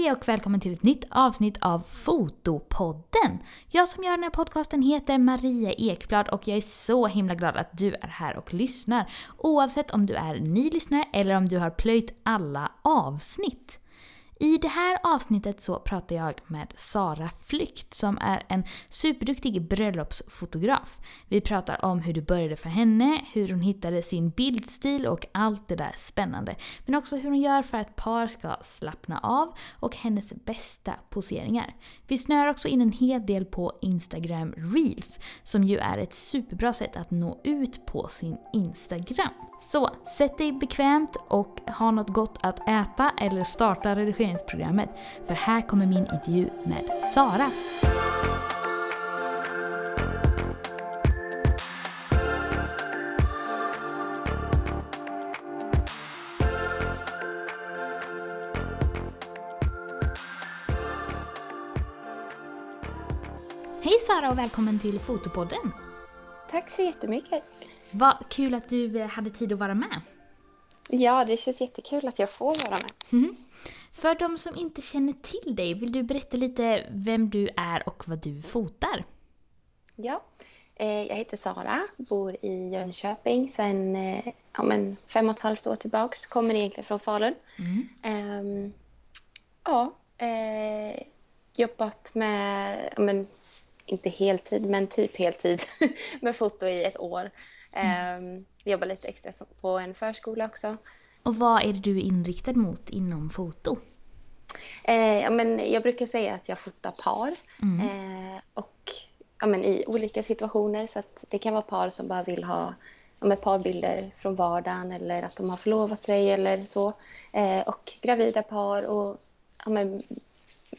Hej och välkommen till ett nytt avsnitt av Fotopodden! Jag som gör den här podcasten heter Maria Ekblad och jag är så himla glad att du är här och lyssnar. Oavsett om du är ny lyssnare eller om du har plöjt alla avsnitt. I det här avsnittet så pratar jag med Sara Flykt som är en superduktig bröllopsfotograf. Vi pratar om hur det började för henne, hur hon hittade sin bildstil och allt det där spännande. Men också hur hon gör för att par ska slappna av och hennes bästa poseringar. Vi snör också in en hel del på Instagram Reels som ju är ett superbra sätt att nå ut på sin Instagram. Så sätt dig bekvämt och ha något gott att äta eller starta redigeringsprogrammet. För här kommer min intervju med Sara. Hej Sara och välkommen till Fotopodden! Tack så jättemycket! Vad kul att du eh, hade tid att vara med. Ja, det känns jättekul att jag får vara med. Mm. För de som inte känner till dig, vill du berätta lite vem du är och vad du fotar? Ja, eh, jag heter Sara, bor i Jönköping sedan eh, ja, men fem och ett halvt år tillbaks. Kommer egentligen från Falun. Mm. Um, ja, eh, jobbat med, ja, men, inte heltid, men typ heltid med foto i ett år. Mm. Um, jobbar lite extra på en förskola också. Och vad är du inriktad mot inom foto? Eh, ja, men jag brukar säga att jag fotar par. Mm. Eh, och ja, men i olika situationer. Så att det kan vara par som bara vill ha ja, ett par bilder från vardagen eller att de har förlovat sig eller så. Eh, och gravida par och ja, men,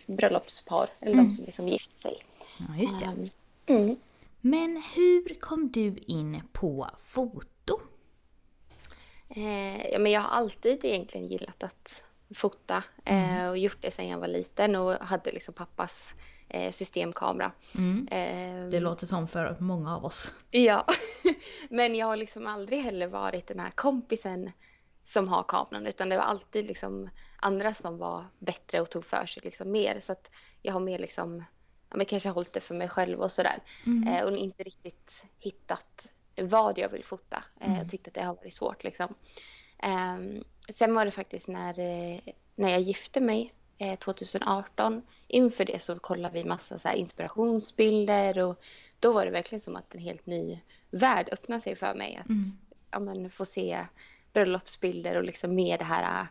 bröllopspar eller mm. de som liksom gift sig. Ja, just det. Um, mm. Men hur kom du in på foto? Eh, ja, men jag har alltid egentligen gillat att fota eh, mm. och gjort det sedan jag var liten och hade liksom pappas eh, systemkamera. Mm. Ehm, det låter som för många av oss. Ja, men jag har liksom aldrig heller varit den här kompisen som har kameran utan det var alltid liksom andra som var bättre och tog för sig liksom mer så att jag har mer liksom ja, men kanske hållit det för mig själv och sådär. Mm. Eh, och inte riktigt hittat vad jag vill fota. Eh, mm. Jag tyckte att det har varit svårt liksom. Eh, sen var det faktiskt när, eh, när jag gifte mig 2018. Eh, Inför det så kollade vi massa så inspirationsbilder och då var det verkligen som att en helt ny värld öppnade sig för mig. Att mm. ja, men, få se bröllopsbilder och liksom mer det här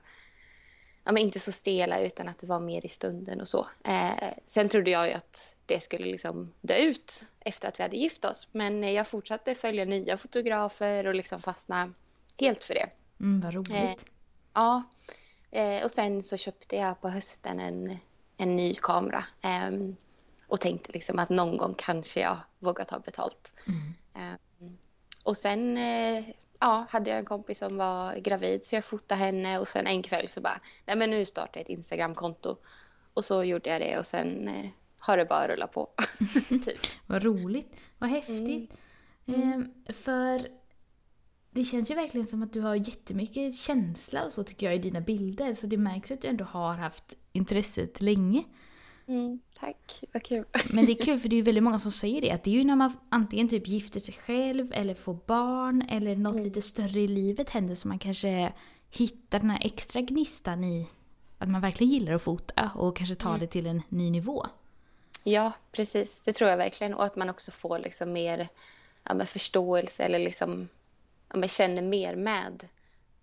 ja, men inte så stela utan att det var mer i stunden och så. Eh, sen trodde jag ju att det skulle liksom dö ut efter att vi hade gift oss. Men jag fortsatte följa nya fotografer och liksom fastna helt för det. Mm, vad roligt. Eh, ja. Eh, och sen så köpte jag på hösten en, en ny kamera. Ehm, och tänkte liksom att någon gång kanske jag vågar ta betalt. Mm. Ehm, och sen eh, ja, hade jag en kompis som var gravid så jag fotade henne och sen en kväll så bara, nej men nu startar jag ett Instagramkonto. Och så gjorde jag det och sen eh, har det bara rullat på. typ. Vad roligt, vad häftigt. Mm. Mm. Eh, för det känns ju verkligen som att du har jättemycket känsla och så tycker jag i dina bilder. Så det märks att du ändå har haft intresset länge. Mm, tack, vad kul. Men det är kul för det är ju väldigt många som säger det. Att det är ju när man antingen typ gifter sig själv eller får barn eller något mm. lite större i livet händer som man kanske hittar den här extra gnistan i att man verkligen gillar att fota och kanske tar mm. det till en ny nivå. Ja, precis. Det tror jag verkligen. Och att man också får liksom mer ja, förståelse eller liksom, ja, känner mer med.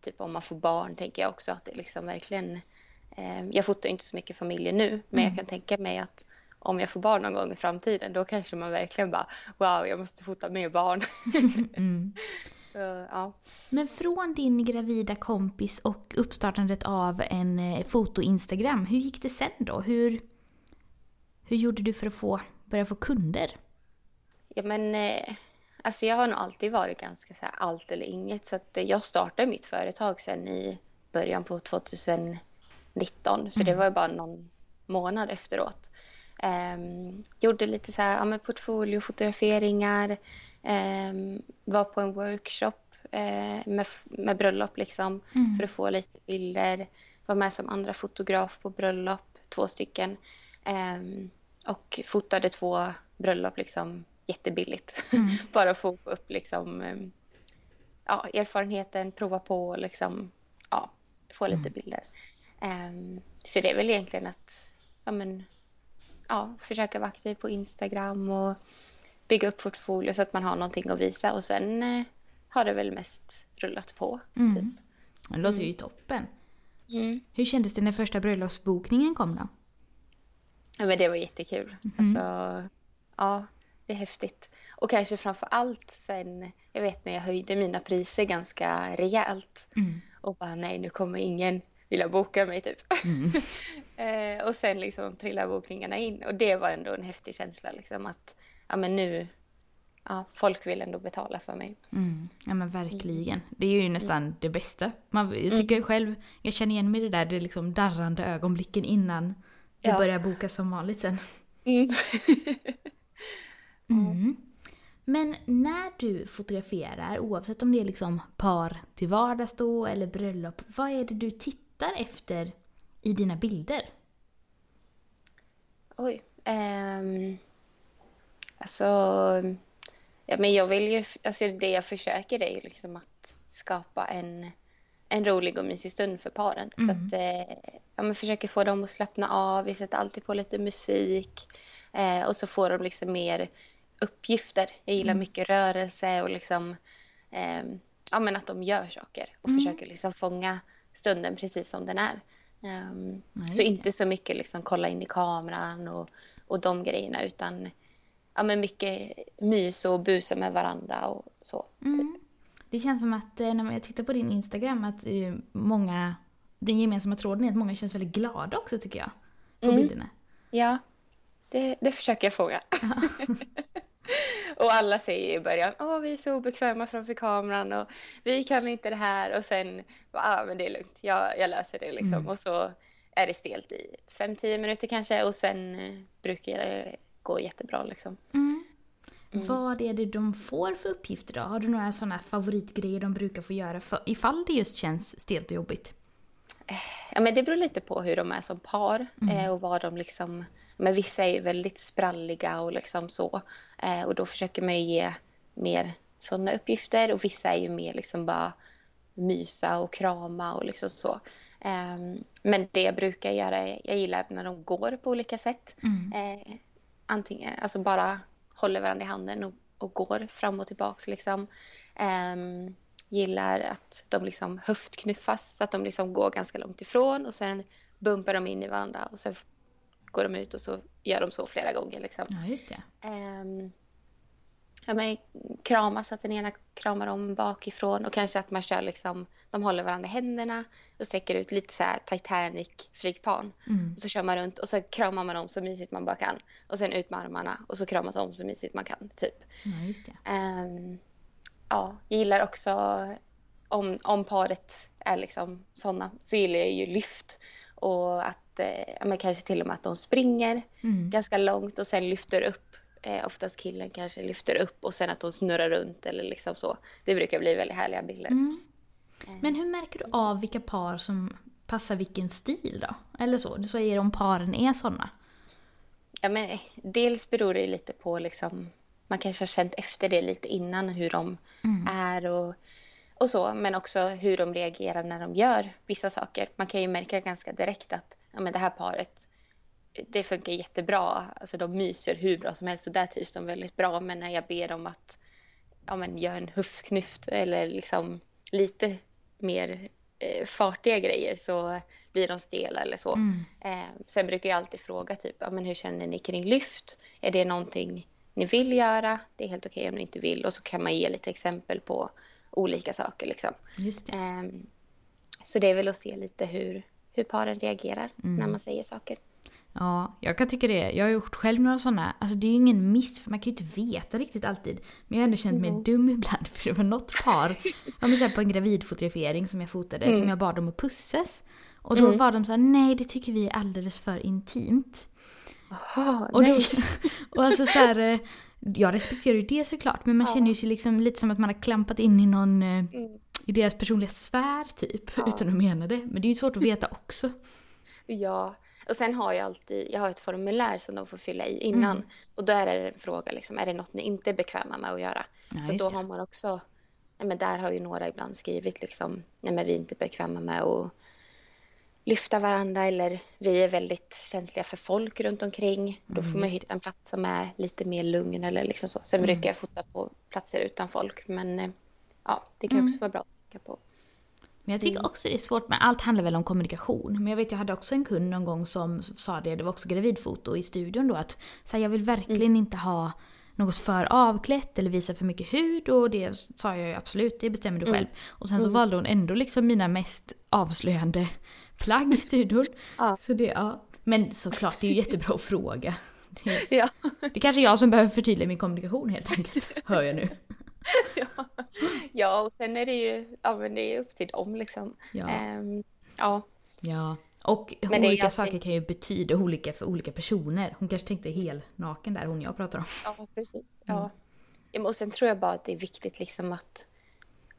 Typ om man får barn tänker jag också att det liksom verkligen jag fotar inte så mycket familjer nu, men mm. jag kan tänka mig att om jag får barn någon gång i framtiden, då kanske man verkligen bara wow, jag måste fota mer barn. mm. Så, ja. Men från din gravida kompis och uppstartandet av en eh, foto-instagram, hur gick det sen då? Hur, hur gjorde du för att få, börja få kunder? Ja men, eh, alltså jag har nog alltid varit ganska så här allt eller inget, så att jag startade mitt företag sen i början på 2000 19, så mm. det var bara någon månad efteråt. Um, gjorde lite så här, ja, portfoliofotograferingar, um, var på en workshop uh, med, med bröllop liksom, mm. för att få lite bilder. var med som andra fotograf på bröllop, två stycken. Ehm, och fotade två bröllop liksom jättebilligt. Mm. Bara för att få upp liksom, ja, erfarenheten, prova på och liksom, ja, få lite bilder. Ehm, så det är väl egentligen att ja, men, ja, försöka vara aktiv på Instagram och bygga upp portfolio så att man har någonting att visa och sen eh, har det väl mest rullat på. Mm. Typ. Det låter ju toppen. Mm. Hur kändes det när första bröllopsbokningen kom då? Ja, men det var jättekul. Alltså, ja, det är häftigt. Och kanske framför allt sen, jag vet när jag höjde mina priser ganska rejält. Mm. Och bara nej, nu kommer ingen vilja boka mig typ. eh, och sen liksom trillar bokningarna in. Och det var ändå en häftig känsla liksom att, ja men nu, ja, folk vill ändå betala för mig. Mm. Ja men verkligen. Det är ju nästan det bästa. Man, jag tycker själv, jag känner igen mig i det där, det liksom darrande ögonblicken innan det Ja. börjar boka som vanligt sen. Mm. Mm. Men när du fotograferar, oavsett om det är liksom par till vardags då eller bröllop, vad är det du tittar efter i dina bilder? Oj. ehm, alltså, ja, men jag vill ju, alltså det jag försöker är ju liksom att skapa en, en rolig och mysig stund för paren. Så att, eh, ja, men försöker få dem att slappna av, vi sätter alltid på lite musik eh, och så får de liksom mer uppgifter. Jag gillar mycket rörelse och liksom, ehm, ja men att de gör saker och försöker liksom fånga stunden precis som den är. Just så inte så mycket liksom kolla in i kameran och, och de grejerna utan ja, men mycket mys och busa med varandra och så. Mm. Det känns som att eh, när jag tittar på din Instagram att eh, många, den gemensamma tråden är att många känns väldigt glada också tycker jag. På Mm. bilderna. Ja, det, det försöker jag fånga. och alla säger i början, åh vi är så obekväma framför kameran och vi kan inte det här och sen, ja ah, men det är lugnt, jag, jag löser det liksom. Och så är det stelt i 5-10 minuter kanske och sen eh, brukar det gå jättebra liksom. Mm. Vad är det de får för uppgifter då? Har du några sådana favoritgrejer de brukar få göra för, ifall det just känns stelt och jobbigt? Ja, men det beror lite på hur de är som par eh, och vad de liksom... Men vissa är ju väldigt spralliga och liksom så. Eh, och då försöker man ju ge mer sådana uppgifter och vissa är ju mer liksom bara mysa och krama och liksom så. Ehm, men det jag brukar göra, är, jag gillar när de går på olika sätt. Eh, antingen, alltså bara håller varandra i handen och, och går fram och tillbaks liksom. Gillar att de liksom höftknuffas så att de liksom går ganska långt ifrån och sen bumpar de in i varandra och sen går de ut och så gör de så flera gånger liksom. Ja, just det. Ehm, ja, men kramas, att den ena kramar om bakifrån och kanske att man kör liksom, de håller varandra i händerna och sträcker ut lite så här Titanic flygplan. Och så kör man runt och så kramar man om så mysigt man bara kan. Och sen ut med armarna och så kramas om så mysigt man kan, typ. Ja, just det. Ehm, ja, jag gillar också om, om paret är liksom sådana så gillar jag ju lyft och att eh, men kanske till och med att de springer Mm. ganska långt och sen lyfter upp. Eh, oftast killen kanske lyfter upp och sen att de snurrar runt eller liksom så. Det brukar bli väldigt härliga bilder. Mm. Men hur märker du av vilka par som passar vilken stil då? Eller så? Du säger om paren är sådana. Ja, men eh, dels beror det lite på liksom, man kanske har känt efter det lite innan hur de är och, och så, men också hur de reagerar när de gör vissa saker. Man kan ju märka ganska direkt att ja, men det här paret, det funkar jättebra. Alltså de myser hur bra som helst och där trivs de väldigt bra. Men när jag ber dem att ja, men göra en höftknyft eller liksom lite mer eh, fartiga grejer så blir de stela eller så. Eh, sen brukar jag alltid fråga typ, ja, men hur känner ni kring lyft? Är det någonting ni vill göra? Det är helt okej om ni inte vill. Och så kan man ge lite exempel på olika saker. Liksom. Det. Ehm, så det är väl att se lite hur, hur paren reagerar när man säger saker. Ja, jag kan tycka det. Jag har gjort själv några sådana. Alltså det är ju ingen miss, för man kan ju inte veta riktigt alltid. Men jag har ändå känt mig dum ibland för det var något par, ja men så här på en gravidfotografering som jag fotade, som jag bad dem att pussas. Och då var de så här: nej det tycker vi är alldeles för intimt. Och, då, nej. och alltså så här, eh, jag respekterar ju det såklart, men man känner ju sig liksom lite som att man har klampat in i någon, eh, i deras personliga sfär typ, Ja. utan att mena det. Men det är ju svårt att veta också. Ja, och sen har jag alltid, jag har ett formulär som de får fylla i innan. Mm. Och då är det en fråga liksom, är det något ni inte är bekväma med att göra? Ja, så då det. har man också, nej men där har ju några ibland skrivit liksom, nej men vi är inte bekväma med att lyfta varandra eller vi är väldigt känsliga för folk runt omkring. Då får Mm, man hitta en plats som är lite mer lugn eller liksom så. Sen Mm. brukar jag fota på platser utan folk, men eh, ja, det kan Mm. också vara bra att tänka på. Men jag tycker också det är svårt, men allt handlar väl om kommunikation. Men jag vet, jag hade också en kund någon gång som sa det, det var också gravidfoto i studion då, att så här, jag vill verkligen Mm. inte ha något för avklätt eller visa för mycket hud och det sa jag ju absolut, det bestämmer du Mm. själv. Och sen så Mm. valde hon ändå liksom mina mest avslöjande plagg studion. Ja. Så det, ja. Men såklart, det är ju jättebra att fråga. Det, Ja. det är kanske är jag som behöver förtydliga min kommunikation helt enkelt, hör jag nu. ja. ja, och sen är det ju, ja men det är upp till dem liksom. Ja. Ehm, ja. Ja, och Men olika alltid- saker kan ju betyda olika för olika personer. Hon kanske tänkte hel naken där, hon jag pratar om. Ja, precis. Mm. Ja. Men och sen tror jag bara att det är viktigt liksom att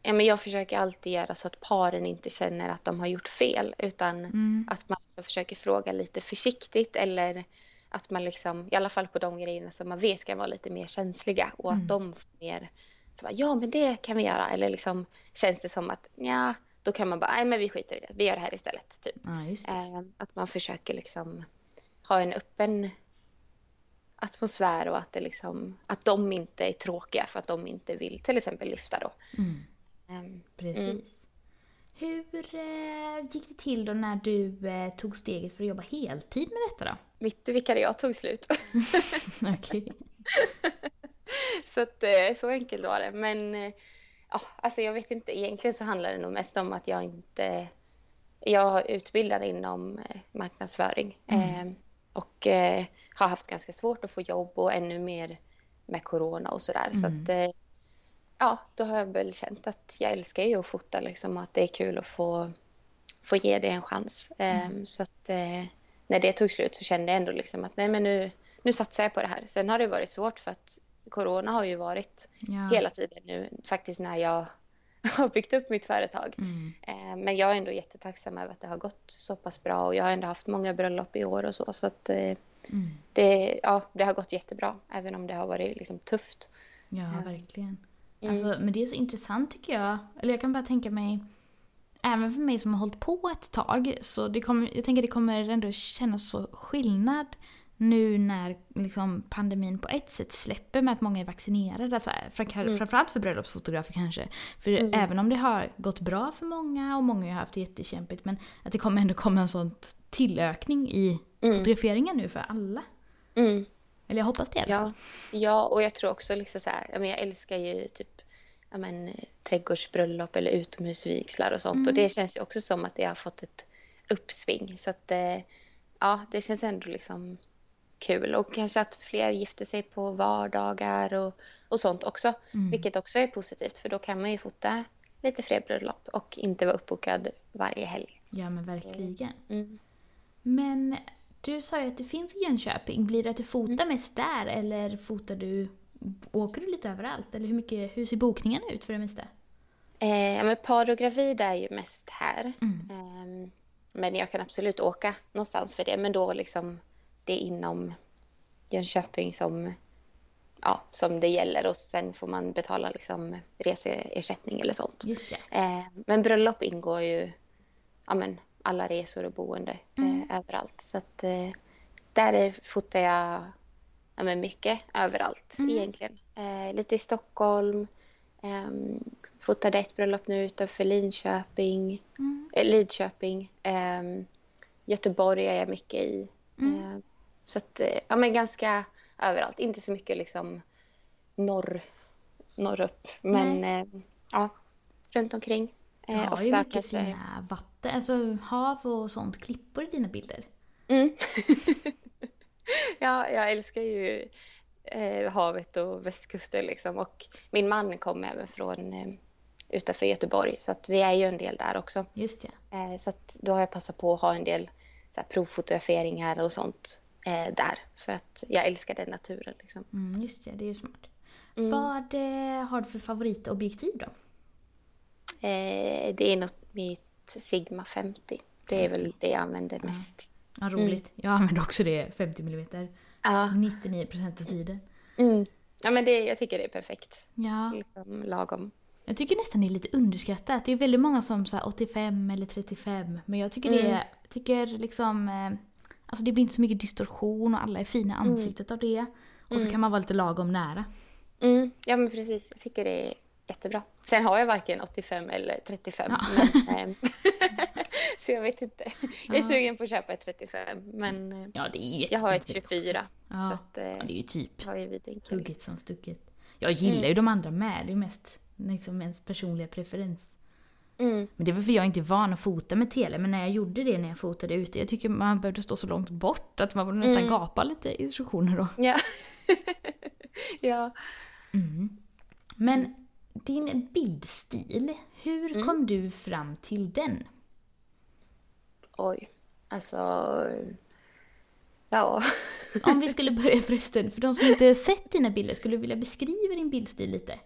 ja, men jag försöker alltid göra så att paren inte känner att de har gjort fel utan Mm. att man liksom försöker fråga lite försiktigt eller att man liksom, i alla fall på de grejerna som man vet kan vara lite mer känsliga och Mm. att de får mer så bara, ja men det kan vi göra eller liksom känns det som att ja då kan man bara, nej men vi skiter i det, vi gör det här istället typ. Ja. Eh, att man försöker liksom ha en öppen atmosfär och att, det liksom, att de inte är tråkiga för att de inte vill till exempel lyfta då. Mm, Ehm, precis. Mm. Hur eh, gick det till då när du eh, tog steget för att jobba heltid med detta då? mitt vikariat tog slut. Okej. så att, eh, så enkelt var det. Men eh, ja, alltså jag vet inte, egentligen så handlar det nog mest om att jag inte... Jag är utbildad inom eh, marknadsföring Mm. eh, och eh, har haft ganska svårt att få jobb och ännu mer med corona och sådär. Så Mm. att, eh, ja, då har jag väl känt att jag älskar ju att fota liksom och att det är kul att få, få ge det en chans. Eh, Så att när det tog slut så kände jag ändå liksom att nej men nu, nu satsar jag på det här. Sen har det varit svårt för att corona har ju varit Ja. hela tiden nu faktiskt när jag har byggt upp mitt företag. Mm. Eh, Men jag är ändå jättetacksam över att det har gått så pass bra och jag har ändå haft många bröllop i år och så. Så att eh, Mm. det, ja, det har gått jättebra även om det har varit liksom tufft. Ja, Ja. verkligen. Mm. Alltså, men det är så intressant tycker jag. Eller jag kan bara tänka mig, även för mig som har hållit på ett tag, så det kommer, jag tänker det kommer ändå kännas så skillnad nu när liksom pandemin på ett sätt släpper med att många är vaccinerade. Alltså, framför- Mm. Framförallt för bröllopsfotografer kanske. För Mm. även om det har gått bra för många och många har haft det jättekämpigt, men att det kommer ändå komma en sån tillökning i Mm. fotograferingen nu för alla. Mm. Eller jag hoppas det. Ja, ja, och jag tror också liksom så här, jag, jag älskar ju typ ja, men, eh, trädgårdsbröllop eller utomhusvigslar och sånt. Mm. Och det känns ju också som att det har fått ett uppsving. Så att eh, ja, det känns ändå liksom kul. Och kanske att fler gifter sig på vardagar och, och sånt också. Mm. Vilket också är positivt för då kan man ju fota lite fler bröllop och inte vara uppbokad varje helg. Ja men verkligen. Mm. Men du sa ju att du finns i Jönköping. Blir det att du fotar Mm. mest där eller fotar du, åker du lite överallt? Eller hur, mycket, hur ser bokningen ut för det mesta? Eh, ja, men par och gravid är ju mest här. Mm. Ehm, Men jag kan absolut åka någonstans för det. Men då liksom det är inom Jönköping som, ja, som det gäller och sen får man betala liksom reseersättning eller sånt. Ehm, Men bröllop ingår ju ja, men alla resor och boende Mm. eh, överallt. Så att eh, där är, fotar jag ja, men mycket överallt Mm. egentligen. Eh, lite i Stockholm. Um, fotade ett bröllop nu utanför Linköping. Mm. Eh, Lidköping. Ehm, Göteborg är jag mycket i. Mm. Så att, eh, ja men ganska överallt. Inte så mycket liksom norr, norr upp. Men eh, ja, runt omkring. Eh, har ju ofta mycket kanske... fina vatten, alltså hav och sånt, klippor i dina bilder. Mm. ja, jag älskar ju eh, havet och västkusten liksom. Och min man kommer även från eh, utanför Göteborg. Så att vi är ju en del där också. Just det. Eh, så att då har jag passat på att ha en del så här, provfotograferingar och sånt eh, där. För att jag älskar den naturen liksom. Mm, just det, det är ju smart. Mm. Vad eh, har du för favoritobjektiv då? Eh, det är nog mitt Sigma 50. Det är väl det jag använder mest. Ja, roligt. Jag använder också det 50 mm. Ja. 99% av tiden. Mm. Ja, men det, jag tycker det är perfekt. Ja. Liksom lagom. Jag tycker nästan det är lite underskattat. Det är väldigt många som säger 85 eller 35. Men jag tycker det Mm. är, tycker liksom, eh, alltså det blir inte så mycket distorsion och alla är fina i ansiktet av det. Och så kan man vara lite lagom nära. Mm. Ja, men precis. Jag tycker det är jättebra. Sen har jag varken 85 eller 35. Ja. Men, ehm, så jag vet inte. Jag är Ja. sugen på att köpa ett 35. Men eh, Ja, det är jag har ett jättefint också. 24. Så Ja. att, eh, ja, det är ju typ ju hugget som stucket. Jag gillar ju de andra med, det är mest liksom ens personliga preferens. Mm. Men det var för jag inte är van att fota med tele, men när jag gjorde det när jag fotade ute, jag tycker man behövde stå så långt bort att man borde nästan Mm. gapa lite instruktioner då. Ja. ja. Men din bildstil, hur Mm. kom du fram till den? Oj. Alltså... Ja. Om vi skulle börja förresten, för de som inte sett dina bilder, skulle du vilja beskriva din bildstil lite?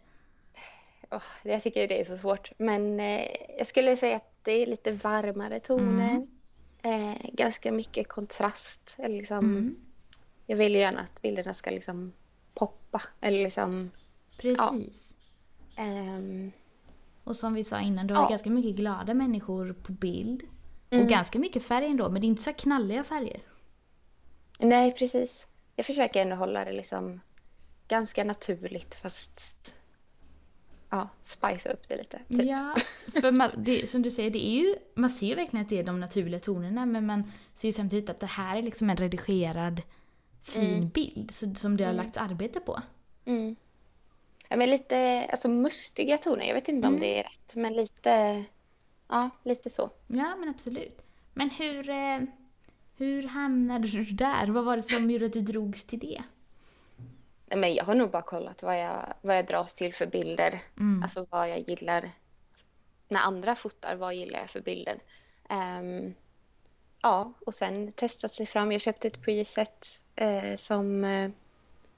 Åh, jag tycker det är så svårt. Men eh, jag skulle säga att det är lite varmare toner. Eh, ganska mycket kontrast. Eller liksom, Mm. Jag vill ju gärna att bilderna ska liksom poppa. Eller liksom... Precis. ehm, Och som vi sa innan, du har Ja. ganska mycket glada människor på bild. Och Mm. ganska mycket färg ändå, men det är inte så knalliga färger. nej, precis. Jag försöker ändå hålla det liksom ganska naturligt fast ja, spicea upp det lite. Typ. Ja, för man, det, som du säger, det är ju, man ser ju verkligen att det är de naturliga tonerna men man ser ju samtidigt att det här är liksom en redigerad fin bild så, som det har lagts arbete på. Mm. Ja, men lite alltså, mustiga toner. Jag vet inte om det är rätt, men lite, ja, lite så. Ja men absolut. Men hur, eh, hur hamnade du där? Vad var det som gjorde att du drogs till det? Men jag har nog bara kollat vad jag, vad jag dras till för bilder. Mm. Alltså vad jag gillar. När andra fotar, vad gillar jag för bilder? Ehm, ja, och sen testat sig fram. Jag köpte ett preset eh, som, eh,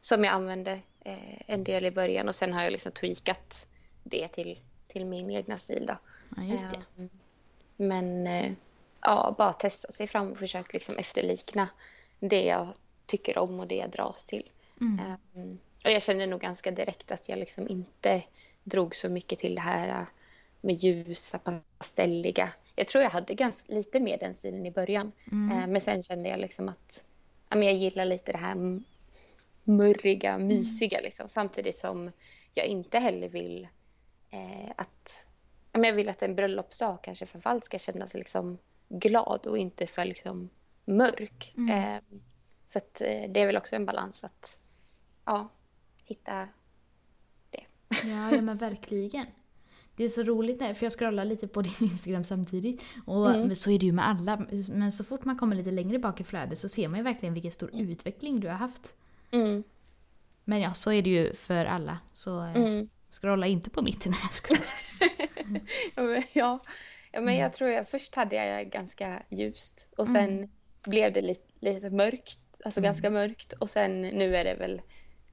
som jag använde eh, en del i början och sen har jag liksom tweakat det till, till min egna stil då. Ja just det. Ehm, Men eh, ja, bara testat sig fram och försökt liksom efterlikna det jag tycker om och det jag dras till. Mm. Ehm, Och jag kände nog ganska direkt att jag liksom inte drog så mycket till det här äh, med ljusa, pastelliga. Jag tror jag hade ganska lite mer den stilen i början. Mm. Ehm, Men sen kände jag liksom att ja, men jag gillar lite det här murriga, mysiga liksom. Samtidigt som jag inte heller vill eh, att... Ja, men jag vill att en bröllopsdag kanske framförallt ska kännas liksom glad och inte för liksom mörk. Mm. Ehm, så att eh, det är väl också en balans att ja, hitta det. Ja, ja men verkligen. Det är så roligt där, för jag scrollar lite på din Instagram samtidigt. Och Mm. så är det ju med alla. Men så fort man kommer lite längre bak i flödet så ser man ju verkligen vilken stor utveckling du har haft. Mm, Men ja, så är det ju för alla. Så eh, mm. scrolla inte på mitten när jag scrollar. Ja, men, ja. ja, men Mm. jag tror jag först hade jag ganska ljust och sen blev det lite, lite mörkt, alltså Mm. ganska mörkt och sen nu är det väl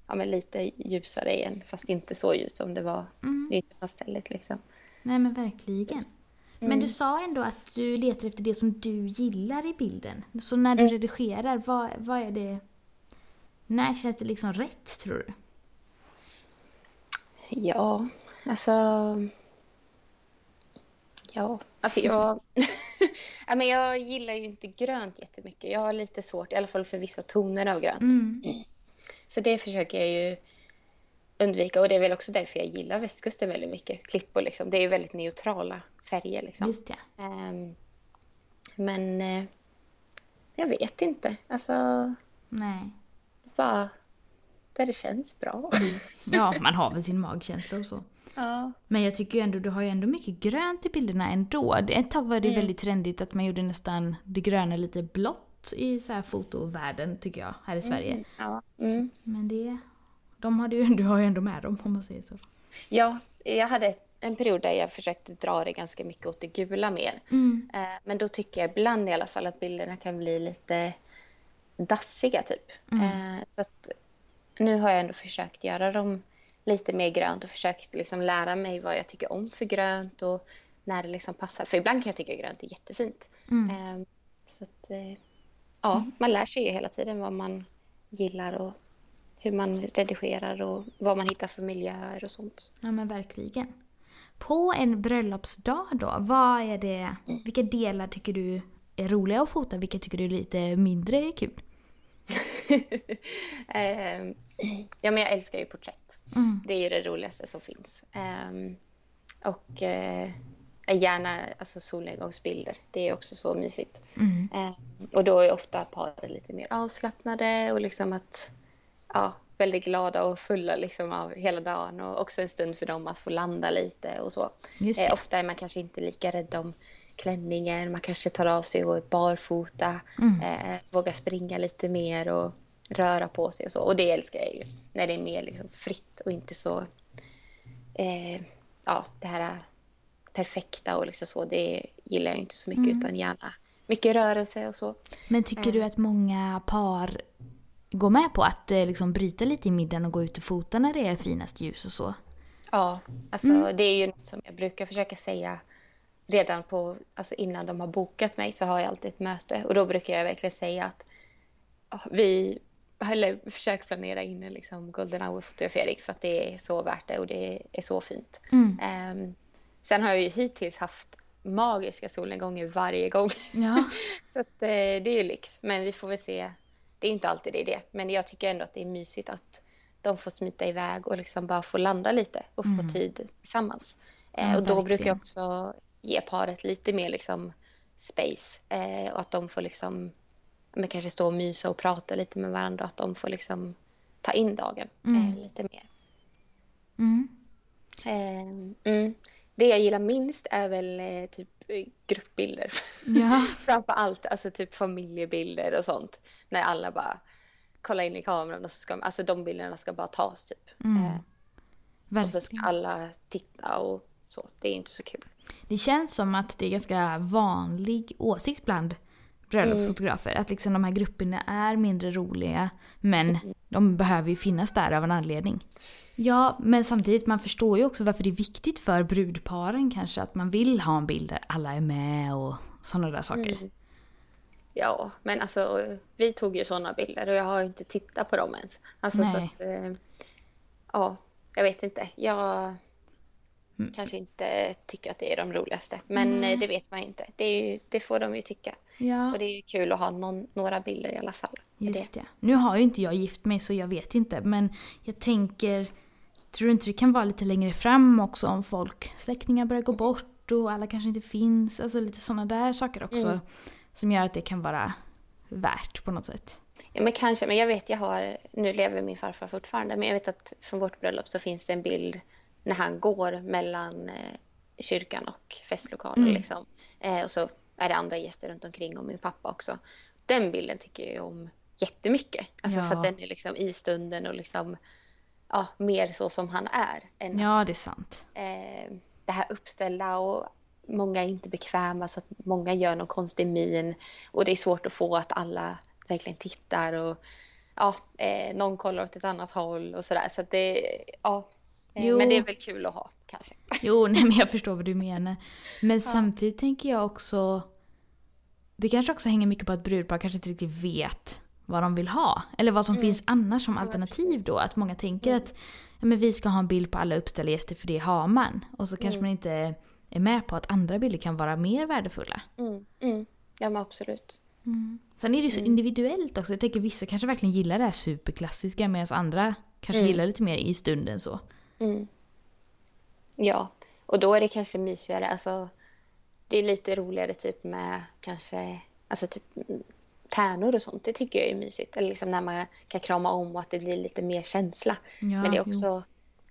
ja, men lite ljusare igen fast inte så ljust som det var Mm. lite pastelligt liksom. Nej men verkligen. Men du sa ändå att du letar efter det som du gillar i bilden. Så när du redigerar, vad, vad är det... När känns det liksom rätt tror du? Ja, alltså... Ja, alltså jag... ja, men jag gillar ju inte grönt jättemycket. Jag har lite svårt, i alla fall för vissa toner av grönt. Mm. Så det försöker jag ju undvika och det är väl också därför jag gillar västkusten väldigt mycket. Klippor liksom, det är ju väldigt neutrala färger liksom. Just det. Ehm, men eh, jag vet inte, alltså Nej. bara där det känns bra. Ja, man har väl sin magkänsla och så. ja. Men jag tycker ju ändå, du har ju ändå mycket grönt i bilderna ändå. Ett tag var det väldigt trendigt att man gjorde nästan det gröna lite blått i så här fotovärlden tycker jag, här i Sverige. Ja. Mm. Men det... De har du, ju- du har ju ändå med dem om man säger så. ja, jag hade en period där jag försökte dra det ganska mycket åt det gula mer. Mm. Eh, Men då tycker jag ibland i alla fall att bilderna kan bli lite dassiga typ. Mm. Eh, Så att nu har jag ändå försökt göra dem lite mer grönt och försökt liksom lära mig vad jag tycker om för grönt och när det liksom passar. För ibland kan jag tycka grönt är jättefint. Mm. Eh, så att, ja, man lär sig ju hela tiden vad man gillar och hur man redigerar och vad man hittar för miljöer och sånt. Ja men verkligen. På en bröllopsdag då, vad är det, vilka delar tycker du är roliga att fota? Vilka tycker du är lite mindre kul? eh, ja, men jag älskar ju porträtt. Mm. Det är ju det roligaste som finns. Eh, och eh, gärna alltså, solnedgångsbilder. Det är också så mysigt. Mm. Eh, och då är ofta paren lite mer avslappnade och liksom att ja, väldigt glada och fulla liksom av hela dagen och också en stund för dem att få landa lite och så. Eh, ofta är man kanske inte lika rädd om klänningen, man kanske tar av sig och är barfota, Mm. eh, vågar springa lite mer och röra på sig och så. Och det älskar jag ju, när det är mer liksom fritt och inte så, eh, ja, det här perfekta och liksom så, det gillar jag inte så mycket Mm. utan gärna mycket rörelse och så. Men tycker du att många par går med på att eh, liksom bryta lite i middagen och gå ut och fota när det är finast ljus och så? Ja, alltså Mm. det är ju något som jag brukar försöka säga redan på, alltså innan de har bokat mig så har jag alltid ett möte och då brukar jag verkligen säga att vi eller försök planera in en liksom golden hour-fotografering för att det är så värt det och det är så fint. Mm. Ehm, sen har jag ju hittills haft magiska solnedgångar varje gång. Ja. så att, eh, det är ju lyx. Men vi får väl se. Det är inte alltid det är det. Men jag tycker ändå att det är mysigt att de får smita iväg och liksom bara få landa lite och få tid tillsammans. Eh, Ja, och då brukar jag också ge paret lite mer liksom space eh, och att de får liksom men kanske stå och mysa och prata lite med varandra. Att de får liksom ta in dagen Mm. lite mer. Mm. Eh, mm. Det jag gillar minst är väl eh, typ eh, gruppbilder. Ja. Framför allt alltså typ familjebilder och sånt. När alla bara kollar in i kameran och så ska alltså de bilderna ska bara tas typ. Mm. Eh, och så ska alla titta och så. Det är inte så kul. Det känns som att det är ganska vanlig åsikt bland bröllopsfotografer. Att liksom de här grupperna är mindre roliga men de behöver ju finnas där av en anledning. Ja, men samtidigt man förstår ju också varför det är viktigt för brudparen kanske att man vill ha en bild där alla är med och sådana där saker. Mm. Ja, men alltså vi tog ju sådana bilder och jag har inte tittat på dem ens. Alltså så Nej. att, eh, ja, jag vet inte. Jag Mm. kanske inte tycker att det är de roligaste. Men eh, det vet man ju inte. Det, ju, det får de ju tycka. Ja, Och det är ju kul att ha någon, några bilder i alla fall. just det. Nu har ju inte jag gift mig så jag vet inte men jag tänker Tror du inte det kan vara lite längre fram också om folk, släktingar börjar gå bort och alla kanske inte finns. Alltså lite sådana där saker också. Mm. Som gör att det kan vara värt på något sätt. Ja, men kanske. Men jag vet, jag har, nu lever min farfar fortfarande, men jag vet att från vårt bröllop så finns det en bild när han går mellan eh, kyrkan och festlokalen. Mm. Liksom. Eh, och så är det andra gäster runt omkring och min pappa också. Den bilden tycker jag om jättemycket. Alltså Ja. för att den är liksom i stunden och liksom, ja, mer så som han är. Än Ja, det är sant. eh, det här uppställda och många är inte bekväma så att många gör någon konstig min och det är svårt att få att alla verkligen tittar och ja, eh, någon kollar åt ett annat håll och sådär så att det, ja. Eh, Jo. men det är väl kul att ha kanske. Jo, nej men jag förstår vad du menar. Men samtidigt tänker jag också... Det kanske också hänger mycket på att brudpar kanske inte riktigt vet vad de vill ha. Eller vad som finns annars som alternativ då. Att många tänker att ja, men vi ska ha en bild på alla uppställda gäster för det har man. Och så kanske man inte är med på att andra bilder kan vara mer värdefulla. Mm, mm. Ja men absolut. Sen är det ju så individuellt också. Jag tänker vissa kanske verkligen gillar det här superklassiska medan andra kanske gillar lite mer i stunden så. Mm. Ja, och då är det kanske mysigare. Alltså, det är lite roligare typ med kanske alltså typ mm, tärnor och sånt. Det tycker jag är mysigt. Eller liksom när man kan krama om och att det blir lite mer känsla. Ja, Men det är också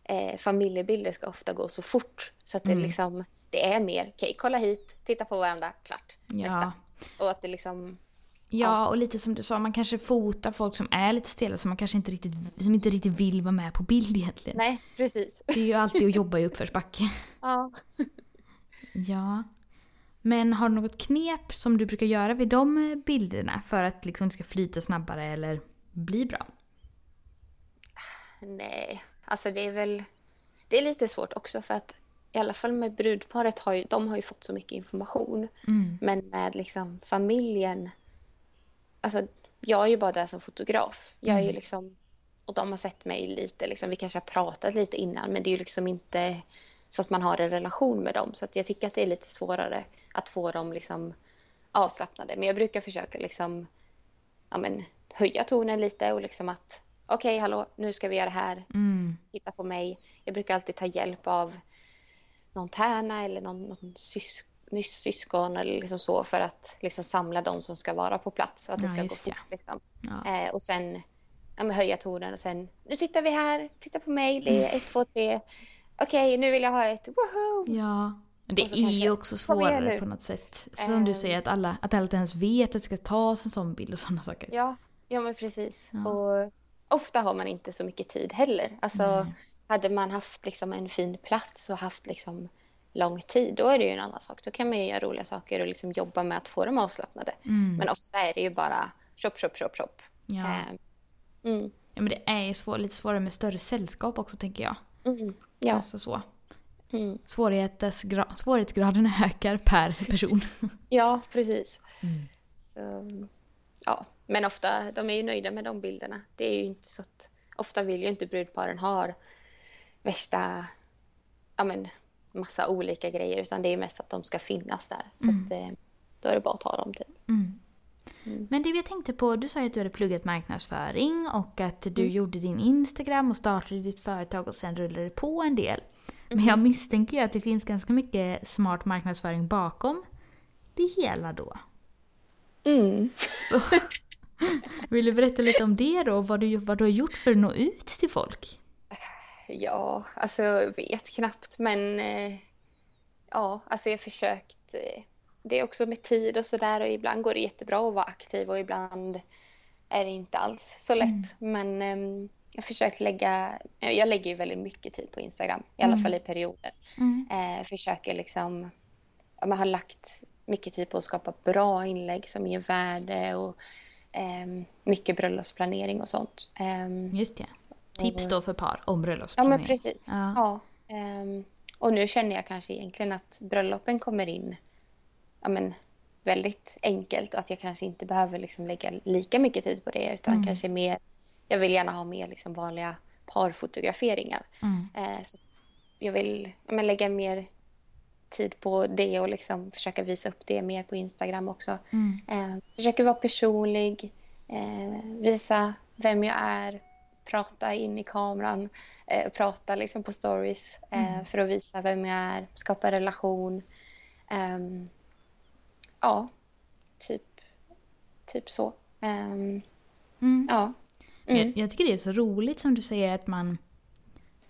eh, familjebilder ska ofta gå så fort så att det liksom det är mer okej, kolla hit, titta på varandra, klart, Ja. nästa. Och att det liksom Ja, och lite som du sa, man kanske fotar folk som är lite stela som man kanske inte riktigt, som inte riktigt vill vara med på bild egentligen. nej, precis. Det är ju alltid att jobba i uppförsbacke. Ja. Ja. Men har du något knep som du brukar göra vid de eh, bilderna för att liksom det ska flyta snabbare eller bli bra? Nej, alltså det är väl det är lite svårt också för att i alla fall med brudparet har ju, de har ju fått så mycket information. Mm. Men med liksom familjen, alltså jag är ju bara där som fotograf. Jag är ju Mm. liksom, och de har sett mig lite, liksom, vi kanske har pratat lite innan men det är ju liksom inte så att man har en relation med dem. Så att jag tycker att det är lite svårare att få dem liksom avslappnade. Men jag brukar försöka liksom, ja men, höja tonen lite och liksom att okej, hallå, nu ska vi göra det här Mm. titta på mig. Jag brukar alltid ta hjälp av någon tärna eller någon, någon sys, nyss syskon eller liksom så för att liksom samla de som ska vara på plats och att det Ja, ska gå fort. det. Liksom. Ja. Eh, och sen ja, höja tonen och sen nu tittar vi här, titta på mig, det är ett, två, tre. Okej, nu vill jag ha ett woho! Ja. Men Det är ju också svårare på något sätt. Som du Ehm. säger, att alla, att alla inte ens vet att det ska tas en sån bild och sådana saker. Ja, ja men precis. Ja. Och ofta har man inte så mycket tid heller. Alltså, Nej. hade man haft liksom en fin plats och haft liksom lång tid, då är det ju en annan sak. Då kan man ju göra roliga saker och liksom jobba med att få dem avslappnade. Mm. Men ofta är det ju bara chop, chop, chop, chop. Ja. Eh, Mm, ja, men det är ju svår, lite svårare med större sällskap också tänker jag. Mm, ja. Alltså så. Mm, Svårighetsgra- svårighetsgraden ökar per person. ja, precis. Mm. Så, ja. Men ofta, de är ju nöjda med de bilderna. Det är ju inte så att, ofta vill ju inte brudparen ha värsta, ja men, massa olika grejer, utan det är mest att de ska finnas där. Så Mm. att, eh, då är det bara att ta dem typ. Mm. Mm. Men du, jag tänkte på, du sa ju att du hade pluggat marknadsföring och att du Mm. gjorde din Instagram och startade ditt företag och sen rullade det på en del. Men Mhm. jag misstänker ju att det finns ganska mycket smart marknadsföring bakom det hela då. Mm. Så vill du berätta lite om det då? Vad du, vad du har gjort för att nå ut till folk? Ja, alltså jag vet knappt men eh, ja, alltså jag har försökt. Eh, det är också med tid och sådär och ibland går det jättebra att vara aktiv och ibland är det inte alls så lätt. Men ehm, jag har försökt lägga, eh, jag lägger ju väldigt mycket tid på Instagram, i alla Mm. fall i perioder. Mm. Eh, försöker liksom, ja, man har lagt mycket tid på att skapa bra inlägg som ger värde och ehm, mycket bröllopsplanering och sånt. Ehm, Just det. Tips då för par om Ja, bröllopsplanering. men precis. Ja. Ja. ehm, och nu känner jag kanske egentligen att bröllopen kommer in ja, men, väldigt enkelt och att jag kanske inte behöver liksom lägga lika mycket tid på det utan Mm. kanske mer, jag vill gärna ha mer liksom vanliga parfotograferingar. Mm. Eh, så jag vill ja, men, lägga mer tid på det och liksom försöka visa upp det mer på Instagram också. Mm. Eh, försöker vara personlig, eh, visa vem jag är, prata in i kameran, eh, prata liksom på stories eh, Mm. för att visa vem jag är, skapa relation. Ehm, ja, typ, typ så. Ehm, Mm. ja. Mm. Jag, jag tycker det är så roligt som du säger att man,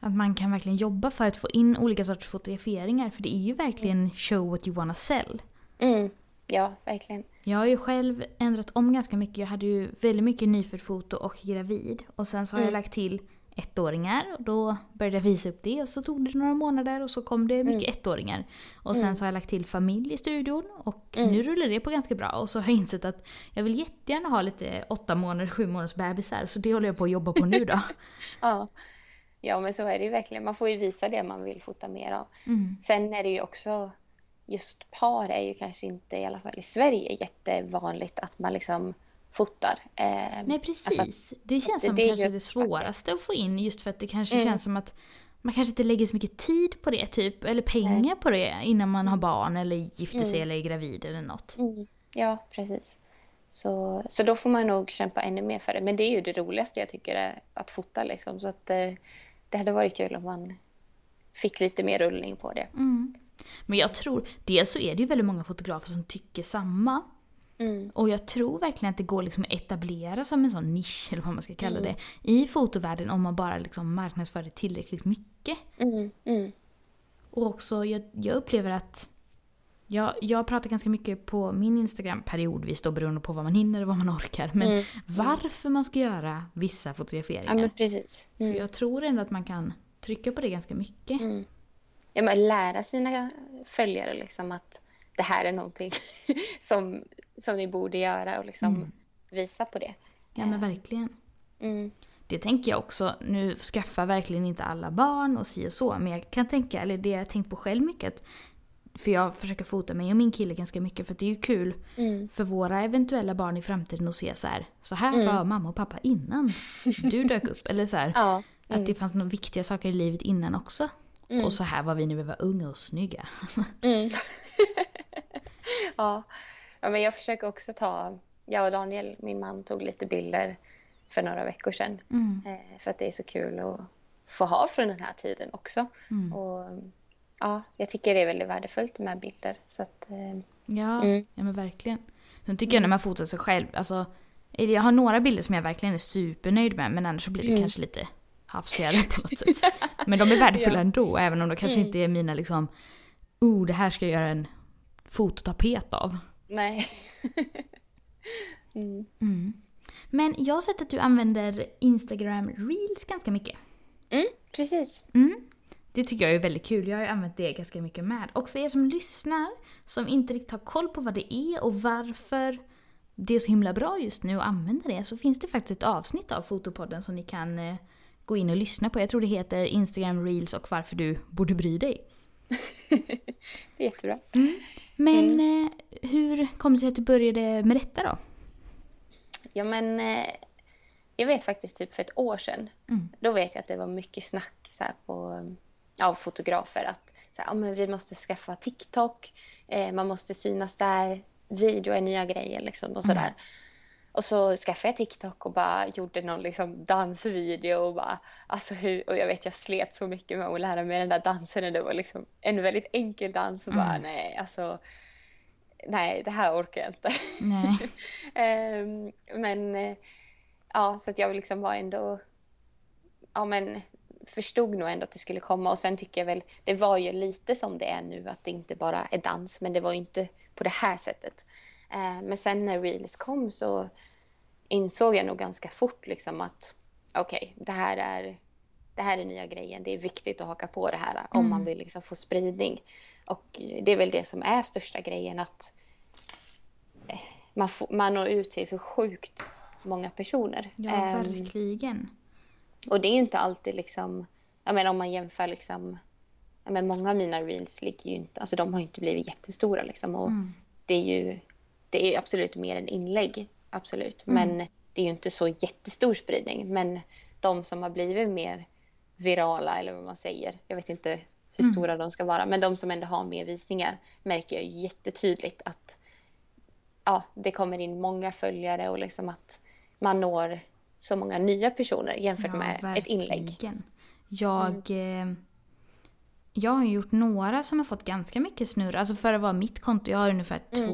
att man kan verkligen jobba för att få in olika sorters fotograferingar. För det är ju verkligen show what you wanna sell. Mm. Ja, verkligen. Jag har ju själv ändrat om ganska mycket. Jag hade ju väldigt mycket nyfödd och gravid. Och sen så har jag Mm. lagt till ettåringar och då började jag visa upp det och så tog det några månader och så kom det mycket ettåringar. Och sen Mm. så har jag lagt till familj i studion och Mm. nu rullar det på ganska bra. Och så har jag insett att jag vill jättegärna ha lite åtta månaders, sju månaders bebisar så det håller jag på att jobba på nu då. Ja. ja, men så är det ju verkligen. Man får ju visa det man vill fota mer av. Mm. Sen är det ju också, just par är ju kanske inte, i alla fall i Sverige, jättevanligt att man liksom fotar. Eh, Nej precis. Alltså, det känns som det kanske det svåraste att få in just för att det kanske Mm. känns som att man kanske inte lägger så mycket tid på det typ, eller pengar på det innan man har barn eller gifter sig Mm. eller är gravid eller något. mm, ja, precis. Så, så då får man nog kämpa ännu mer för det. Men det är ju det roligaste jag tycker är att fota liksom. Så att eh, det hade varit kul om man fick lite mer rullning på det. Mm. Men jag tror, dels så är det ju väldigt många fotografer som tycker samma. Mm, Och jag tror verkligen att det går liksom att etablera som en sån nisch, eller vad man ska kalla Mm. det, i fotovärlden om man bara liksom marknadsför det tillräckligt mycket. mm, Och också, jag, jag upplever att jag, jag pratar ganska mycket på min Instagram periodvis då beroende på vad man hinner och vad man orkar. Men mm. varför man ska göra vissa Ja, fotograferingar. men precis. Så Mm. jag tror ändå att man kan trycka på det ganska mycket. Mm. Ja, men lära sina följare liksom att det här är någonting som, som ni borde göra och liksom Mm. visa på det. Ja men verkligen. Mm. det tänker jag också, nu skaffar verkligen inte alla barn och si och så, men jag kan tänka, eller det jag tänkt på själv mycket, att, för jag försöker fota mig och min kille ganska mycket för det är ju kul Mm. för våra eventuella barn i framtiden att se så här, så här Mm. var mamma och pappa innan du dök upp. Eller så här, Ja. att det fanns några viktiga saker i livet innan också. Mm. Och så här var vi när vi var unga och snygga. Mm. ja. Ja, men jag försöker också ta, jag och Daniel, min man, tog lite bilder för några veckor sedan. Mm. Eh, för att det är så kul att få ha från den här tiden också. Mm. Och ja, jag tycker det är väldigt värdefullt med bilder. Så att, eh, Ja, Mm. ja men verkligen. Sen tycker jag när man fotar sig själv, alltså, jag har några bilder som jag verkligen är supernöjd med men annars så blir det Mm. kanske lite hafsigare på något sätt. Men de är värdefulla Ja. ändå, även om de kanske Mm. inte är mina liksom, oh det här ska jag göra en fototapet av. nej. mm. Mm. Men jag har sett att du använder Instagram Reels ganska mycket. Mm, precis. Mm. Det tycker jag är väldigt kul. Jag har använt det ganska mycket med. Och för er som lyssnar, som inte riktigt har koll på vad det är och varför det är så himla bra just nu att använda det, så finns det faktiskt ett avsnitt av Fotopodden som ni kan eh, gå in och lyssna på. Jag tror det heter Instagram Reels och varför du borde bry dig. Det är jättebra. Men eh, hur kom det sig att du började med detta då? Ja, men eh, jag vet faktiskt typ för ett år sedan. Mm. Då vet jag att det var mycket snack så på, av fotografer att så här, ja, men vi måste skaffa TikTok, eh, man måste synas där, video är nya grejer liksom och sådär. Och så skaffade jag TikTok och bara gjorde någon liksom dansvideo och bara, alltså hur, och jag vet jag slet så mycket med att lära mig den där dansen och det var liksom en väldigt enkel dans och bara Mm. nej alltså, nej det här orkar jag inte. Nej. Ehm, men eh, ja, så att jag liksom var ändå, ja men förstod nog ändå att det skulle komma och sen tycker jag väl, det var ju lite som det är nu att det inte bara är dans men det var ju inte på det här sättet. Eh, men sen när Reels kom så insåg jag nog ganska fort liksom att okej, det här är det här är nya grejen. Det är viktigt att haka på det här om Mm. man vill liksom få spridning. Och det är väl det som är största grejen att eh, man, får, man når ut till så sjukt många personer. Ja, Ehm, verkligen. och det är ju inte alltid liksom, jag menar om man jämför liksom, ja, men många av mina reels ligger ju inte, alltså de har inte blivit jättestora liksom och Mm. det är ju, det är absolut mer än inlägg, absolut, Mm. men det är ju inte så jättestor spridning, men de som har blivit mer virala eller vad man säger, jag vet inte hur Mm. stora de ska vara, men de som ändå har mer visningar märker jag jättetydligt att ja, det kommer in många följare och liksom att man når så många nya personer jämfört med ett inlägg. verkligen. Jag, eh, jag har gjort några som har fått ganska mycket snurr. Alltså för att vara mitt konto, jag har ungefär Mm.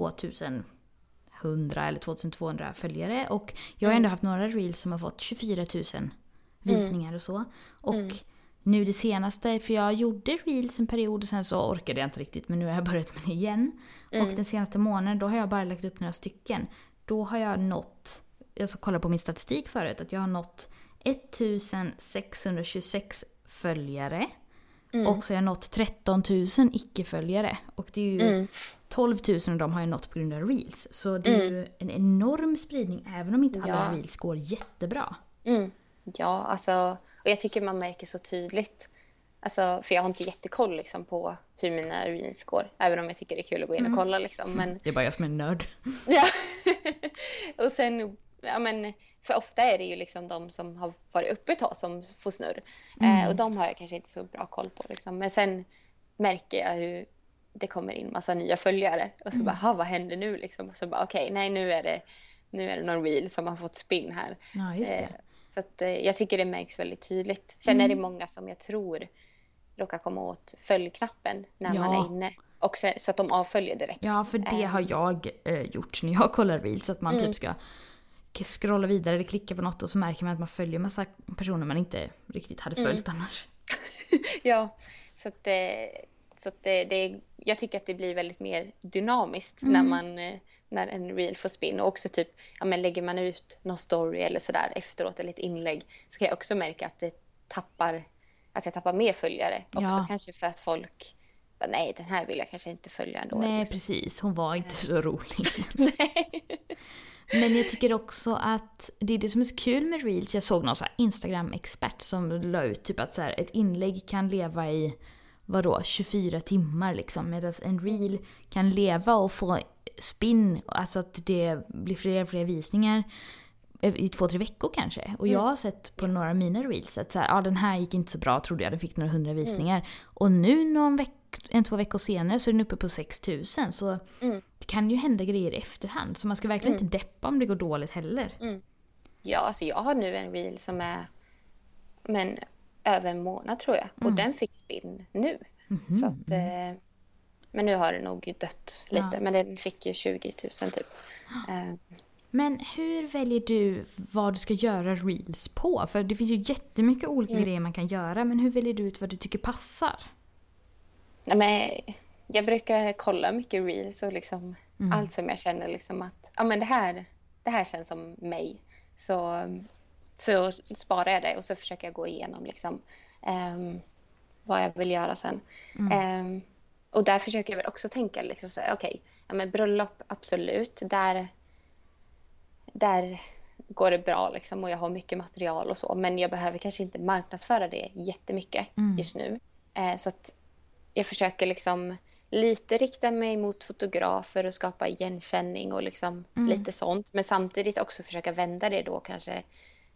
2100 eller 2200 följare. Och jag har Mm. ändå haft några reels som har fått 24 000 visningar och så. Och Mm. nu det senaste, för jag gjorde reels en period och sen så orkade jag inte riktigt men nu har jag börjat med det igen. Mm. Och den senaste månaden då har jag bara lagt upp några stycken. Då har jag nått, jag ska kolla på min statistik förut, att jag har nått 1626 följare. Mm. Och så har jag nått 13 000 icke-följare. Och det är ju Mm. 12 000 av dem har jag nått på grund av reels. Så det är ju en enorm spridning även om inte alla Ja. reels går jättebra. Mm. Ja, alltså, och jag tycker man märker så tydligt. Alltså, för jag har inte jättekoll liksom, på hur mina reels går. Även om jag tycker det är kul att gå in och kolla. Liksom. Men, Det är bara jag som är nörd. ja. och sen, ja, men, för ofta är det ju liksom de som har varit uppe ett tag som får snurr. Eh, och de har jag kanske inte så bra koll på. Liksom. Men sen märker jag hur det kommer in massa nya följare. Och så bara, "Ha, vad händer nu? Liksom. Och så bara, okej, nej nu är det nu är det någon reel som har fått spin här. Ja, just det. Eh, Så att, eh, jag tycker det märks väldigt tydligt. Sen är Mm. det många som jag tror råkar komma åt följknappen när man Ja. är inne. Och så, så att de avföljer direkt. Ja, för det Eh, har jag eh, gjort när jag kollar reels. Att man Mm. typ ska k- scrolla vidare eller klicka på något och så märker man att man följer massa personer man inte riktigt hade Mm. följt annars. Ja, så att, eh, så att det, det, jag tycker att det blir väldigt mer dynamiskt Mm. när, man, eh, när en reel får spin. Och också typ, ja, men lägger man ut någon story eller sådär efteråt eller ett inlägg så kan jag också märka att det tappar, att jag tappar mer följare. Också Ja. kanske för att folk, nej den här vill jag kanske inte följa ändå. Nej, liksom. precis. Hon var inte så rolig. Nej. Men jag tycker också att det är det som är så kul med reels. Jag såg någon så Instagram-expert som la ut typ att så här, ett inlägg kan leva i vadå, 24 timmar liksom. Medan en reel kan leva och få spinn, alltså att det blir fler och fler visningar i två, tre veckor kanske. Och jag har sett på några av mina reels att så här, ja, den här gick inte så bra trodde jag, den fick några hundra visningar. Mm. Och nu någon veck en, två veckor senare så är den uppe på 6000. Så Mm. Det kan ju hända grejer i efterhand. Så man ska verkligen inte deppa om det går dåligt heller. Mm. Ja, alltså jag har nu en reel som är men, över en månad tror jag. Och den fick spinn nu. Mhm. Så att, eh, men nu har det nog dött lite. Ja. Men den fick ju 20 000 typ. Eh, Men hur väljer du vad du ska göra reels på? För det finns ju jättemycket olika Mm. grejer man kan göra. Men hur väljer du ut vad du tycker passar? nej, men jag brukar kolla mycket reels och liksom Mm. allt som jag känner liksom att ja, men det, här, det här känns som mig. Så, så sparar jag det och så försöker jag gå igenom liksom, ehm, vad jag vill göra sen. Ehm, och där försöker jag väl också tänka, liksom, okej, ja, men bröllop, absolut. Där, där går det bra liksom, och jag har mycket material och så. Men jag behöver kanske inte marknadsföra det jättemycket Mm. just nu. Eh, så att jag försöker liksom lite rikta mig mot fotografer och skapa igenkänning och liksom Mm. lite sånt. Men samtidigt också försöka vända det då kanske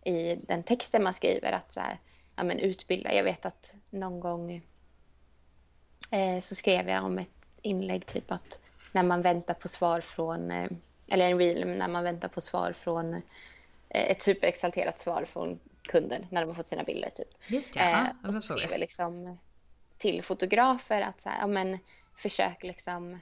i den texten man skriver. Att så här, ja, men utbilda. Jag vet att någon gång eh, så skrev jag om ett inlägg typ att när man väntar på svar från, eh, eller en reel, när man väntar på svar från eh, ett superexalterat svar från kunden när de har fått sina bilder typ. Just ja, Eh, ja och så det skrev jag liksom till fotografer att så här, ja, men, försök liksom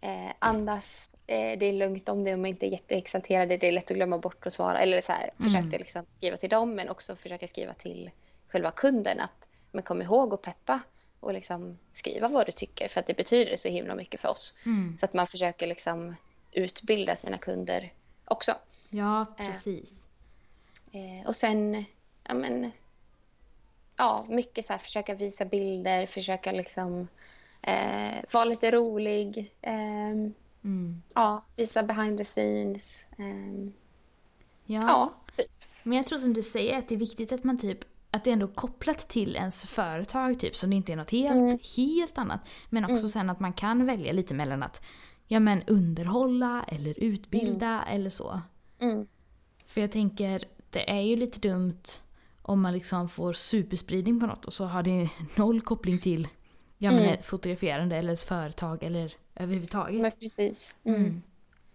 eh, andas. Eh, det är lugnt om det om man inte är jätteexalterade. Det är lätt att glömma bort att svara. Eller så här, försökte liksom skriva till dem men också försöka skriva till själva kunden att men kom ihåg att peppa och liksom skriva vad du tycker för att det betyder så himla mycket för oss. Mm. Så att man försöker liksom utbilda sina kunder också. Ja, precis. Eh, och sen, ja men, ja, mycket så här försöka visa bilder, försöka liksom eh, vara lite rolig. ehm, Mm. ja, visa behind the scenes. ehm, Ja. ja, typ. Men jag tror som du säger att det är viktigt att man typ att det är ändå kopplat till ens företag typ så det inte är något helt, Mm. helt annat. Men också sen att man kan välja lite mellan att ja men underhålla eller utbilda eller så. Mm. För jag tänker, det är ju lite dumt om man liksom får superspridning på något och så har det noll koppling till ja, men Mm. fotograferande eller ett företag eller överhuvudtaget. Men precis. Mm.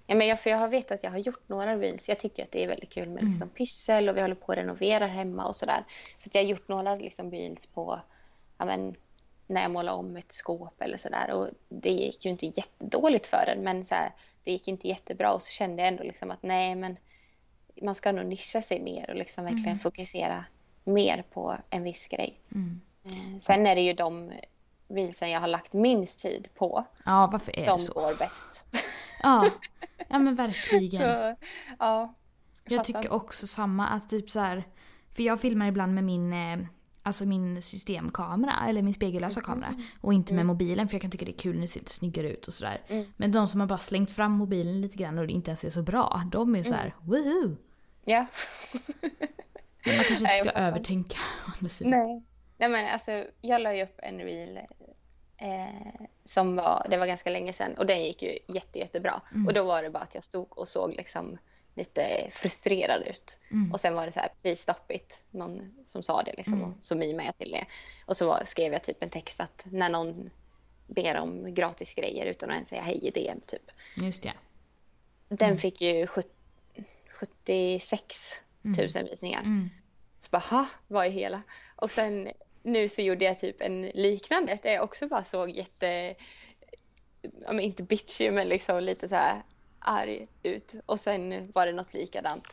Ja, men jag, för jag har vetat att jag har gjort några reels. Jag tycker att det är väldigt kul med liksom, pyssel och vi håller på att renovera hemma och sådär. Så att jag har gjort några liksom, reels på ja, men, när jag målar om ett skåp eller sådär. Och det gick ju inte jättedåligt för den men så här, det gick inte jättebra och så kände jag ändå liksom att nej men man ska nog nischa sig mer och liksom verkligen fokusera mer på en viss grej. Mm. Eh, Sen är det ju de reelsen jag har lagt minst tid på Ja, varför är det som så? går bäst. Ja, ja men verkligen. Så, ja. Jag tycker också samma. Att typ så här, för jag filmar ibland med min, eh, alltså min systemkamera, eller min spegellösa kamera. Och inte med mobilen för jag kan tycka det är kul när det ser lite snyggare ut och sådär. Mm. Men de som har bara slängt fram mobilen lite grann och det inte ens är så bra, de är ju så här, woohoo! Ja. Men man kanske inte ska övertänka. å andra sidan. Nej. Nej men alltså jag la ju upp en reel eh, som var, det var ganska länge sedan och den gick ju jätte, jättebra. Och då var det bara att jag stod och såg liksom lite frustrerad ut. Och sen var det så här, please stop it, någon som sa det liksom och så mimade jag till det. Och så var, skrev jag typ en text att när någon ber om gratis grejer utan att ens säga hej i DM typ. Just det. Den fick ju sjut- 76 000 visningar. Mm. Så bara, ha, vad är hela? Och sen nu så gjorde jag typ en liknande där jag också bara såg jätte, ja, men inte bitchy men liksom lite så här arg ut. Och sen var det något likadant.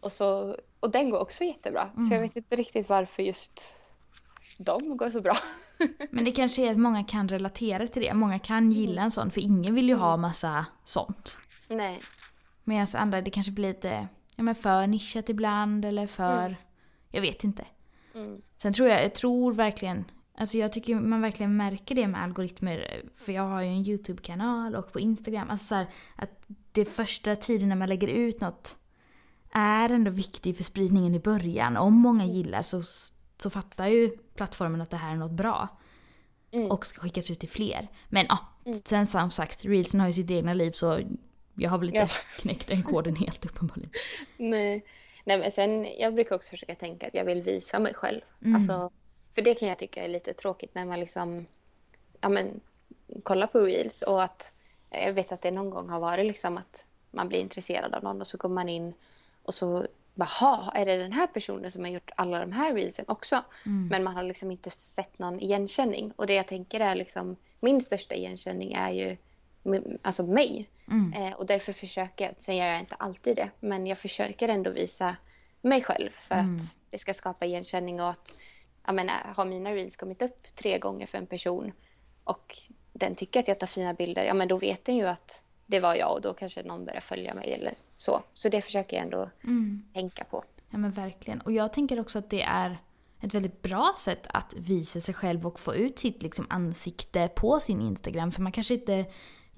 Och, så, och den går också jättebra. Så jag vet inte riktigt varför just de går så bra. Men det kanske är att många kan relatera till det. Många kan gilla en sån för ingen vill ju ha massa sånt. Nej. Medan andra det kanske blir lite ja, men för nischat ibland eller för... Jag vet inte. Mm. Sen tror jag, jag tror verkligen... Alltså jag tycker man verkligen märker det med algoritmer. För jag har ju en YouTube-kanal och på Instagram. Alltså så här, att det första tiden när man lägger ut något är ändå viktigt för spridningen i början. Om många gillar så, så fattar ju plattformen att det här är något bra. Mm. Och ska skickas ut till fler. Men ja, Mm. sen som sagt, reelsen har ju sitt egna liv så jag har väl inte Ja. knäckt den koden helt uppenbarligen. Nej. Nej, men sen jag brukar också försöka tänka att jag vill visa mig själv. Mm. Alltså, för det kan jag tycka är lite tråkigt när man liksom ja, men, kollar på reels och att jag vet att det någon gång har varit liksom att man blir intresserad av någon och så går man in och så bara, "Ha, är det den här personen som har gjort alla de här reelsen också? Mm. Men man har liksom inte sett någon igenkänning. Och det jag tänker är liksom, min största igenkänning är ju alltså mig. Mm. Eh, och därför försöker jag, sen gör jag inte alltid det, men jag försöker ändå visa mig själv för Mm. att det ska skapa igenkänning och att, jag menar, har mina reels kommit upp tre gånger för en person och den tycker att jag tar fina bilder, ja men då vet den ju att det var jag och då kanske någon börjar följa mig eller så. Så det försöker jag ändå Mm. tänka på. Ja men verkligen. Och jag tänker också att det är ett väldigt bra sätt att visa sig själv och få ut sitt liksom, ansikte på sin Instagram. För man kanske inte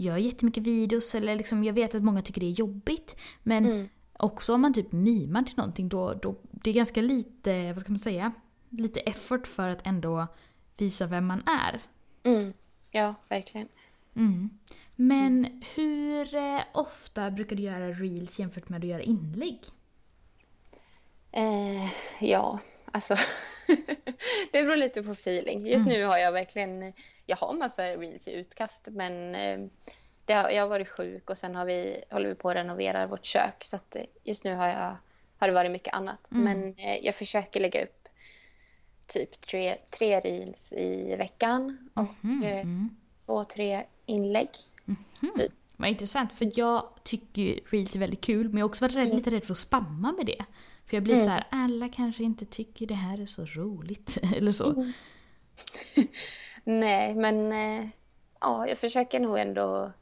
gör jättemycket videos eller liksom, jag vet att många tycker det är jobbigt. Men Mm. också om man typ mimar till någonting då, då det är ganska lite, vad ska man säga, lite effort för att ändå visa vem man är. Mm. Ja, verkligen. Mm. Men hur eh, ofta brukar du göra reels jämfört med att göra inlägg? Eh, ja, alltså det beror lite på feeling. Just Mm. nu har jag verkligen, jag har massa reels i utkast men eh, det har, jag har varit sjuk och sen har vi, håller vi på att renovera vårt kök så att eh, just nu har, jag, har det varit mycket annat. Mm. Men eh, jag försöker lägga upp typ tre, tre reels i veckan och Mhm, mm. två, tre inlägg. Typ. Vad intressant, för jag tycker reels är väldigt kul men jag har också varit rädd, Mm. lite rädd för att spamma med det. För jag blir Mm. så här, alla kanske inte tycker det här är så roligt. Eller så. Mm. Nej, men eh, ja, jag försöker nog ändå...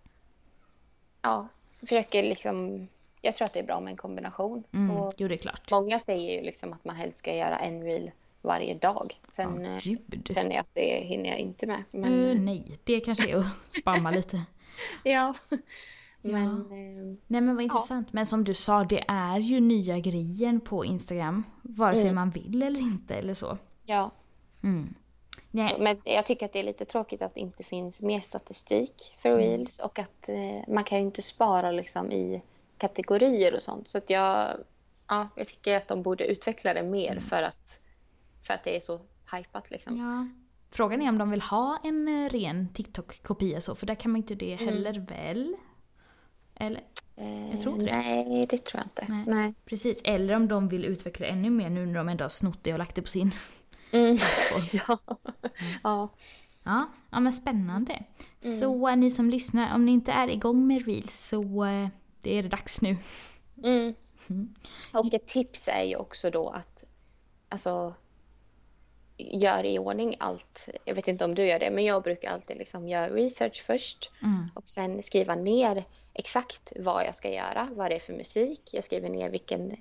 Ja, försöker liksom... Jag tror att det är bra med en kombination. Mm, Och jo, det är klart. många säger ju liksom att man helst ska göra en reel varje dag. Sen gud. känner jag att det hinner jag inte med. Men, Eh, nej, det kanske är att spamma lite. ja. Men eh, Nej men vad intressant. Men som du sa, det är ju nya grejen på Instagram. Vare sig Mm. man vill eller inte eller så. ja. Mm. Nej. Så, men jag tycker att det är lite tråkigt att det inte finns mer statistik för Mm. reels och att eh, man kan ju inte spara liksom i kategorier och sånt. Så att jag, ja, jag tycker att de borde utveckla det mer Mm. för att, för att det är så hypat liksom. Ja. Frågan är om de vill ha en eh, ren TikTok-kopia så, för där kan man inte det Mm. heller väl? Eller? Eh, jag tror inte det. Nej, det tror jag inte. Nej. Nej. Precis, eller om de vill utveckla ännu mer nu när de ändå har snott det och lagt det på sin Mm. ja. ja. Ja, ja men spännande. Mm. Så eh, ni som lyssnar, om ni inte är igång med Reels så eh, det är det dags nu. Mm. Mm. Och ett tips är ju också då att alltså, gör i ordning allt. Jag vet inte om du gör det, men jag brukar alltid liksom göra research först Mm. och sen skriva ner exakt vad jag ska göra, vad det är för musik. Jag skriver ner vilken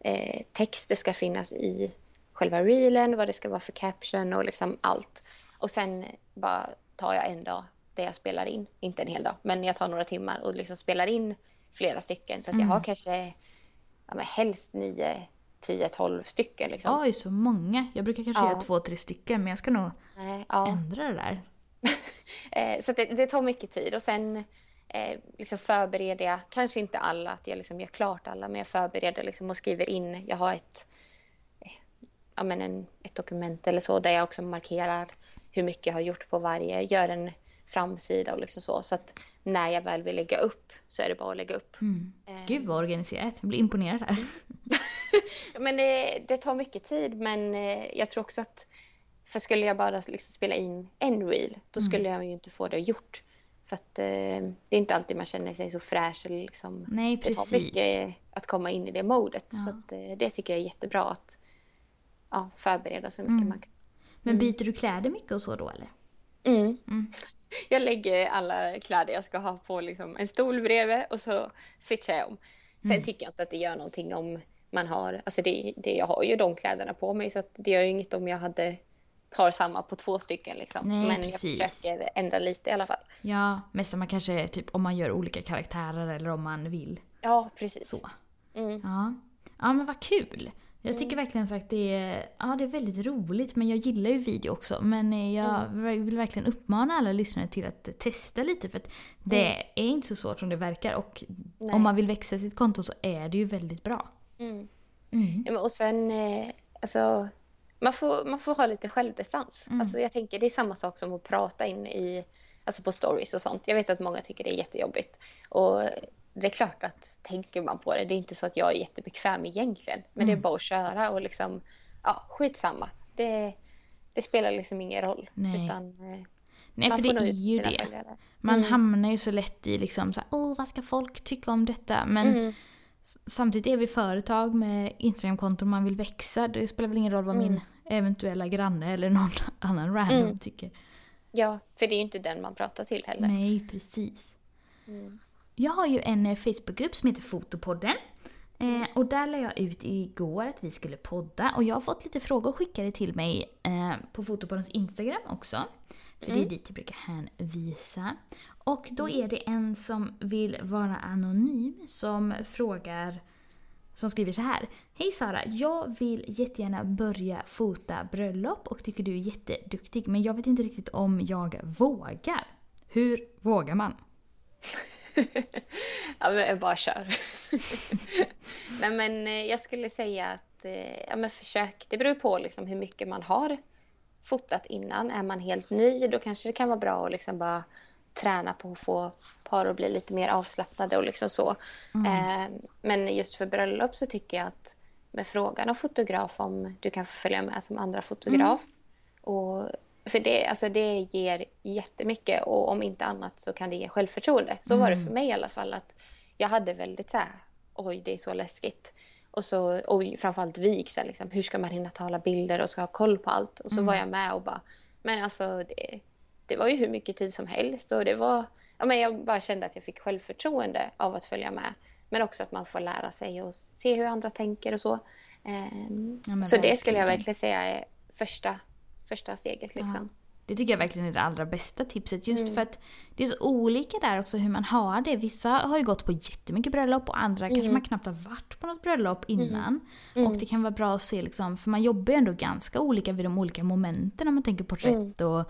eh, text det ska finnas i själva reelen, vad det ska vara för caption och liksom allt. Och sen bara tar jag en dag där jag spelar in, inte en hel dag, men jag tar några timmar och liksom spelar in flera stycken så att jag Mm. har kanske ja, men helst 9, 10, 12 stycken. Liksom. Oj, så många. Jag brukar kanske Ja. göra två, tre stycken men jag ska nog Eh, ja. ändra det där. Eh, så det, det tar mycket tid och sen eh, liksom förbereder jag, kanske inte alla, att jag liksom gör klart alla, men jag förbereder liksom och skriver in. Jag har ett, eh, ja, men en, ett dokument eller så där jag också markerar hur mycket jag har gjort på varje, gör en framsida och liksom så. Så att när jag väl vill lägga upp så är det bara att lägga upp. Mm. Eh, Gud vad organiserat. Jag blir imponerad här. Men det, det tar mycket tid, men eh, jag tror också att för skulle jag bara liksom spela in en reel, då Mm. skulle jag ju inte få det gjort. För att eh, det är inte alltid man känner sig så fräsch eller liksom Nej, det tar precis. mycket att komma in i det modet. Ja. Så att, eh, det tycker jag är jättebra att ja, förbereda så mycket Mm. man kan. Men Mm. byter du kläder mycket och så då eller? Mm. Mm. Jag lägger alla kläder jag ska ha på liksom en stol bredvid och så switchar jag om. Sen Mm. tycker jag inte att det gör någonting om man har, alltså det, det, jag har ju de kläderna på mig så att det gör ju inget om jag hade tar samma på två stycken liksom. Nej, Men precis. jag försöker ändra lite i alla fall. Ja, mest man kanske typ om man gör olika karaktärer eller om man vill. Ja, precis. Så. Mm. Ja. Ja men vad kul! Jag tycker verkligen sagt det är, ja, det är väldigt roligt men jag gillar ju video också. Men eh, jag Mm. vill verkligen uppmana alla lyssnare till att testa lite för att det är inte så svårt som det verkar och Mm. Nej. om man vill växa sitt konto så är det ju väldigt bra. Mm. Mm. Ja, men och sen, eh, alltså, man får, man får ha lite självdistans. Mm. Alltså, jag tänker det är samma sak som att prata in i, alltså på stories och sånt. Jag vet att många tycker det är jättejobbigt. Och det är klart att tänker man på det, det är inte så att jag är jättebekväm egentligen. Men det är bara att köra och liksom, ja, skitsamma. Det, det spelar liksom ingen roll. Nej. Utan, eh, Nej man för det är ju det. följare. Man Mm. hamnar ju så lätt i liksom så här, åh vad ska folk tycka om detta? Men Mm. Samtidigt är vi företag med Instagramkonton man vill växa. Det spelar väl ingen roll vad min Mm. eventuella granne eller någon annan random Mm. tycker. Ja, för det är ju inte den man pratar till heller. Nej, precis. Mm. Jag har ju en eh, Facebookgrupp som heter Fotopodden. Mm. Eh, och där la jag ut igår att vi skulle podda och jag har fått lite frågor skickade till mig eh, på Fotopoddens Instagram också. För det är Mm. dit jag brukar hänvisa. Och då är det en som vill vara anonym som frågar som skriver så här. Hej Sara, jag vill jättegärna börja fota bröllop och tycker du är jätteduktig men jag vet inte riktigt om jag vågar. Hur vågar man? ja, men bara kör. Nej, men eh, jag skulle säga att eh, ja, men försök. Det beror på liksom hur mycket man har fotat innan. Är man helt ny, då kanske det kan vara bra att liksom bara träna på att få par att bli lite mer avslappnade och liksom så. Eh, men just för bröllop så tycker jag att med frågan av fotograf om du kan följa med som andra fotograf. Och, för det, alltså det ger jättemycket och om inte annat så kan det ge självförtroende. Så var det för mig i alla fall. att Jag hade väldigt så här, oj det är så läskigt. Och, så, och framförallt här, liksom, hur ska man hinna ta alla bilder och ska ha koll på allt. Och så var jag med och bara, men alltså det, det var ju hur mycket tid som helst. Och det var, ja, men jag bara kände att jag fick självförtroende av att följa med. Men också att man får lära sig och se hur andra tänker och så. Ehm, Ja, så det skulle jag verkligen. säga är första, första steget. Liksom. Det tycker jag verkligen är det allra bästa tipset. Just Mm. för att det är så olika där också hur man har det. Vissa har ju gått på jättemycket bröllop och andra kanske Mm. man knappt har varit på något bröllop innan. Mm. Och det kan vara bra att se liksom, för man jobbar ju ändå ganska olika vid de olika momenten om man tänker porträtt och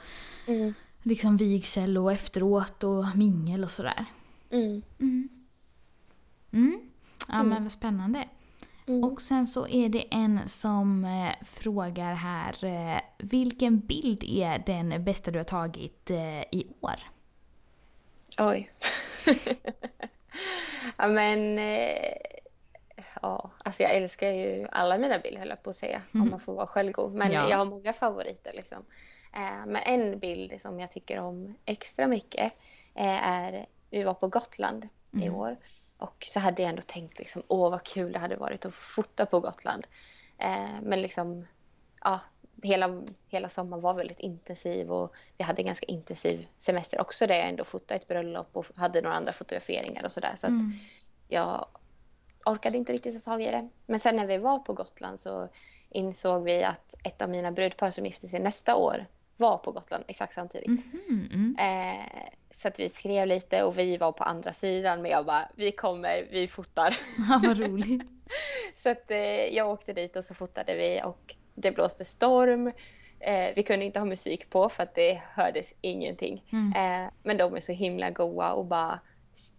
Mm. Liksom vigsel och efteråt och mingel och sådär. Mm. Mm. Ja men vad spännande. Mm. Och sen så är det en som eh, frågar här, eh, vilken bild är den bästa du har tagit eh, i år? Oj. ja, men... Eh, ja, alltså jag älskar ju alla mina bilder, höll jag på att säga, om man får vara självgod. Men Ja. jag har många favoriter. Liksom. Eh, men en bild som jag tycker om extra mycket eh, är... Vi var på Gotland i år. Och så hade jag ändå tänkt, liksom, åh vad kul det hade varit att få fota på Gotland. Eh, men liksom, ja, hela, hela sommaren var väldigt intensiv och vi hade en ganska intensiv semester också där jag ändå fotade ett bröllop och hade några andra fotograferingar och sådär. Så att Mm. jag orkade inte riktigt ta tag i det. Men sen när vi var på Gotland så insåg vi att ett av mina brudpar som gifte sig nästa år var på Gotland exakt samtidigt. Mhm, mm. Eh, så att vi skrev lite och vi var på andra sidan men jag bara, vi kommer, vi fotar. Ja, vad roligt. Så att eh, jag åkte dit och så fotade vi och det blåste storm. Eh, vi kunde inte ha musik på för att det hördes ingenting. Mm. Eh, men de är så himla goa och bara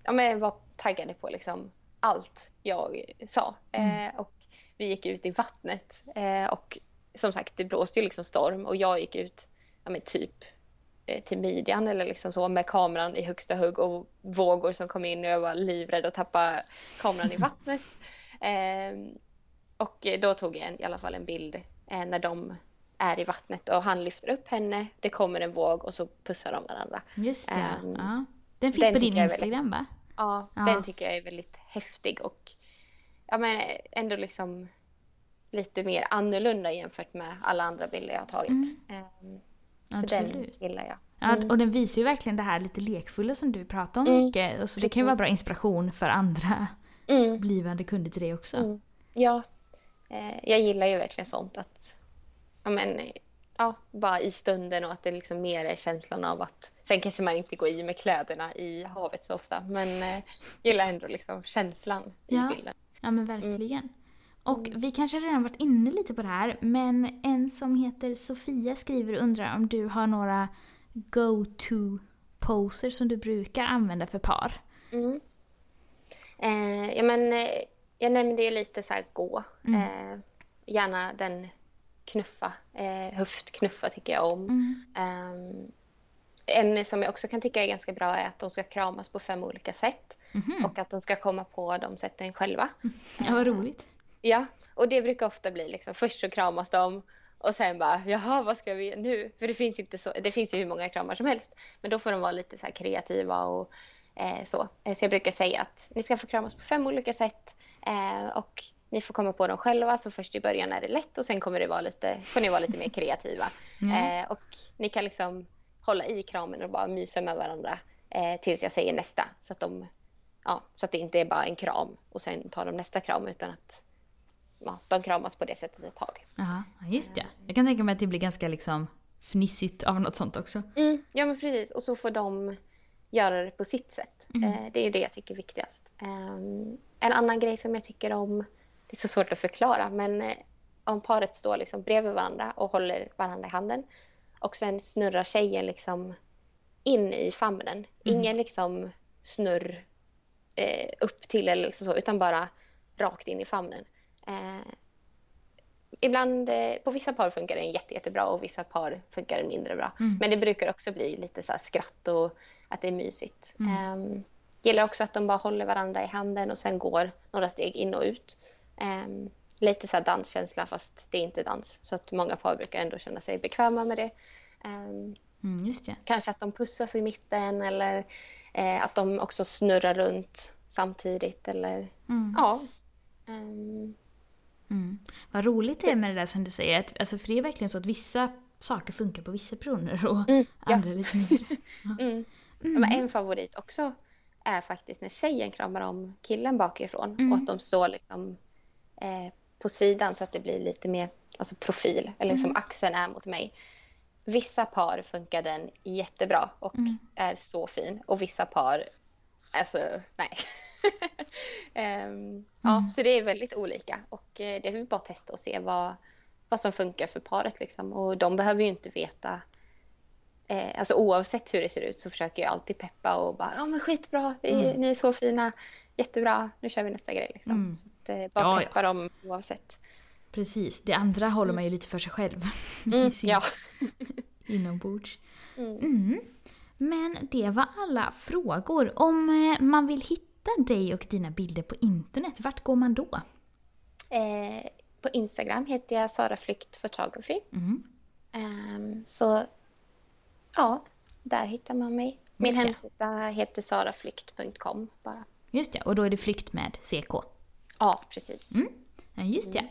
ja, men var taggade på liksom allt jag sa. Eh, och vi gick ut i vattnet eh, och som sagt det blåste ju liksom storm och jag gick ut ja, men typ eh, till midjan eller liksom så med kameran i högsta hugg och vågor som kom in och jag var livrädd att tappa kameran i vattnet. Eh, och då tog jag en, i alla fall en bild eh, när de är i vattnet och han lyfter upp henne, det kommer en våg och så pussar de varandra. Just det, Ehm, ja. Den finns den på din Instagram va? Ja, Ja. den tycker jag är väldigt häftig och ja, men ändå liksom lite mer annorlunda jämfört med alla andra bilder jag har tagit. Så den gillar jag. Ja, och den visar ju verkligen det här lite lekfulla som du pratar om Mm, mycket. Så det kan ju vara bra inspiration för andra Mm, blivande kunder till det också. mm. Ja, eh, jag gillar ju verkligen sånt att ja, men, ja, bara i stunden och att det liksom mer är känslan av att sen kanske man inte går i med kläderna i havet så ofta men eh, gillar ändå liksom känslan i Ja. bilden. Ja men verkligen. Och vi kanske redan varit inne lite på det här, men en som heter Sofia skriver och undrar om du har några go-to-poser som du brukar använda för par. Mm. Eh, ja, men, eh, jag nämnde ju lite så här gå. Mm. Eh, gärna den knuffa. Eh, höftknuffa tycker jag om. Mm. Ehm, en som jag också kan tycka är ganska bra är att de ska kramas på fem olika sätt. Mhm. Och att de ska komma på de sätten själva. Ja, vad roligt. Ja, och det brukar ofta bli liksom först så kramas de och sen bara jaha vad ska vi nu? För det finns inte så, det finns ju hur många kramar som helst. Men då får de vara lite så kreativa och eh, så. Eh, Så jag brukar säga att ni ska få kramas på fem olika sätt eh, och ni får komma på dem själva. Så först i början är det lätt och sen kommer det vara lite, får ni vara lite mer kreativa. Ja. Eh, och ni kan liksom hålla i kramen och bara mysa med varandra eh, tills jag säger nästa. Så att, de, ja, så att det inte är bara en kram och sen tar de nästa kram utan att ja, de kramas på det sättet ett tag. Ja, just det. Jag kan tänka mig att det blir ganska liksom fnissigt av något sånt också. Mm, ja men precis och så får de göra det på sitt sätt. Mm. Eh, det är det jag tycker är viktigast. Ehm, en annan grej som jag tycker om, det är så svårt att förklara men eh, om paret står liksom bredvid varandra och håller varandra i handen och sen snurrar tjejen liksom in i famnen. Ingen liksom snurr eh, upp till eller liksom så utan bara rakt in i famnen. Eh, ibland, eh, på vissa par funkar den jätte, jättebra och vissa par funkar den mindre bra. Mm. Men det brukar också bli lite så skratt och att det är mysigt. Mm. Eh, gillar också att de bara håller varandra i handen och sen går några steg in och ut. Eh, lite så danskänsla fast det är inte dans. Så att många par brukar ändå känna sig bekväma med det. Eh, Mm, just det. kanske att de pussas i mitten eller eh, att de också snurrar runt samtidigt eller Mm. ja. Ehm, Mm. Vad roligt det är med det där som du säger. Att, alltså, för det är verkligen så att vissa saker funkar på vissa personer och Mm, ja. andra lite mindre. mm. Mm. Men en favorit också är faktiskt när tjejen kramar om killen bakifrån Mm. och att de står liksom eh, på sidan så att det blir lite mer alltså profil eller som Mm. axeln är mot mig. Vissa par funkar den jättebra och Mm. är så fin och vissa par, alltså nej. Ehm, Ja, Mm. så det är väldigt olika och eh, det är vi bara testa och se vad, vad som funkar för paret liksom. Och de behöver ju inte veta Eh, alltså oavsett hur det ser ut så försöker jag alltid peppa och bara ja men skitbra, är, Mm. ni är så fina, jättebra, nu kör vi nästa grej liksom. Mm. Så att, eh, bara Ja, ja. peppa dem oavsett. Precis, det andra håller man ju lite för sig själv. Mm, sin- ja. Inombords. Mm. Mm. Men det var alla frågor. Om eh, man vill hitta dig och dina bilder på internet, vart går man då? Eh, på Instagram heter jag Sara Flykt Photography. Mm. Ehm, så ja, där hittar man mig. Min Just hemsida heter saraflykt.com bara. Just det, och då är det flykt med CK. Ja, precis. Mm. Ja, just det.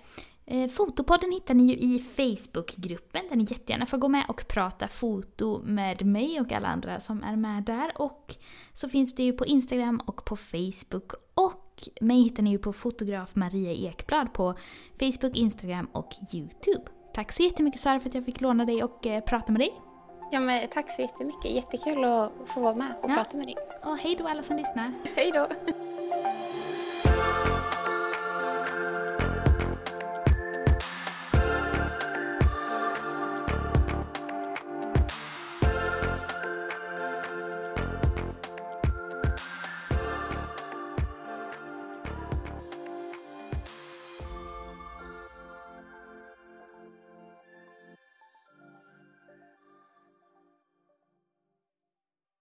Eh, Fotopodden hittar ni ju i Facebookgruppen där ni jättegärna får gå med och prata foto med mig och alla andra som är med där. Och så finns det ju på Instagram och på Facebook. Och mig hittar ni ju på fotograf Maria Ekblad på Facebook, Instagram och YouTube. Tack så jättemycket Sara för att jag fick låna dig och eh, prata med dig. Ja, men tack så jättemycket. Jättekul att få vara med och Ja. prata med dig. Och hej då alla som lyssnar. Hej då!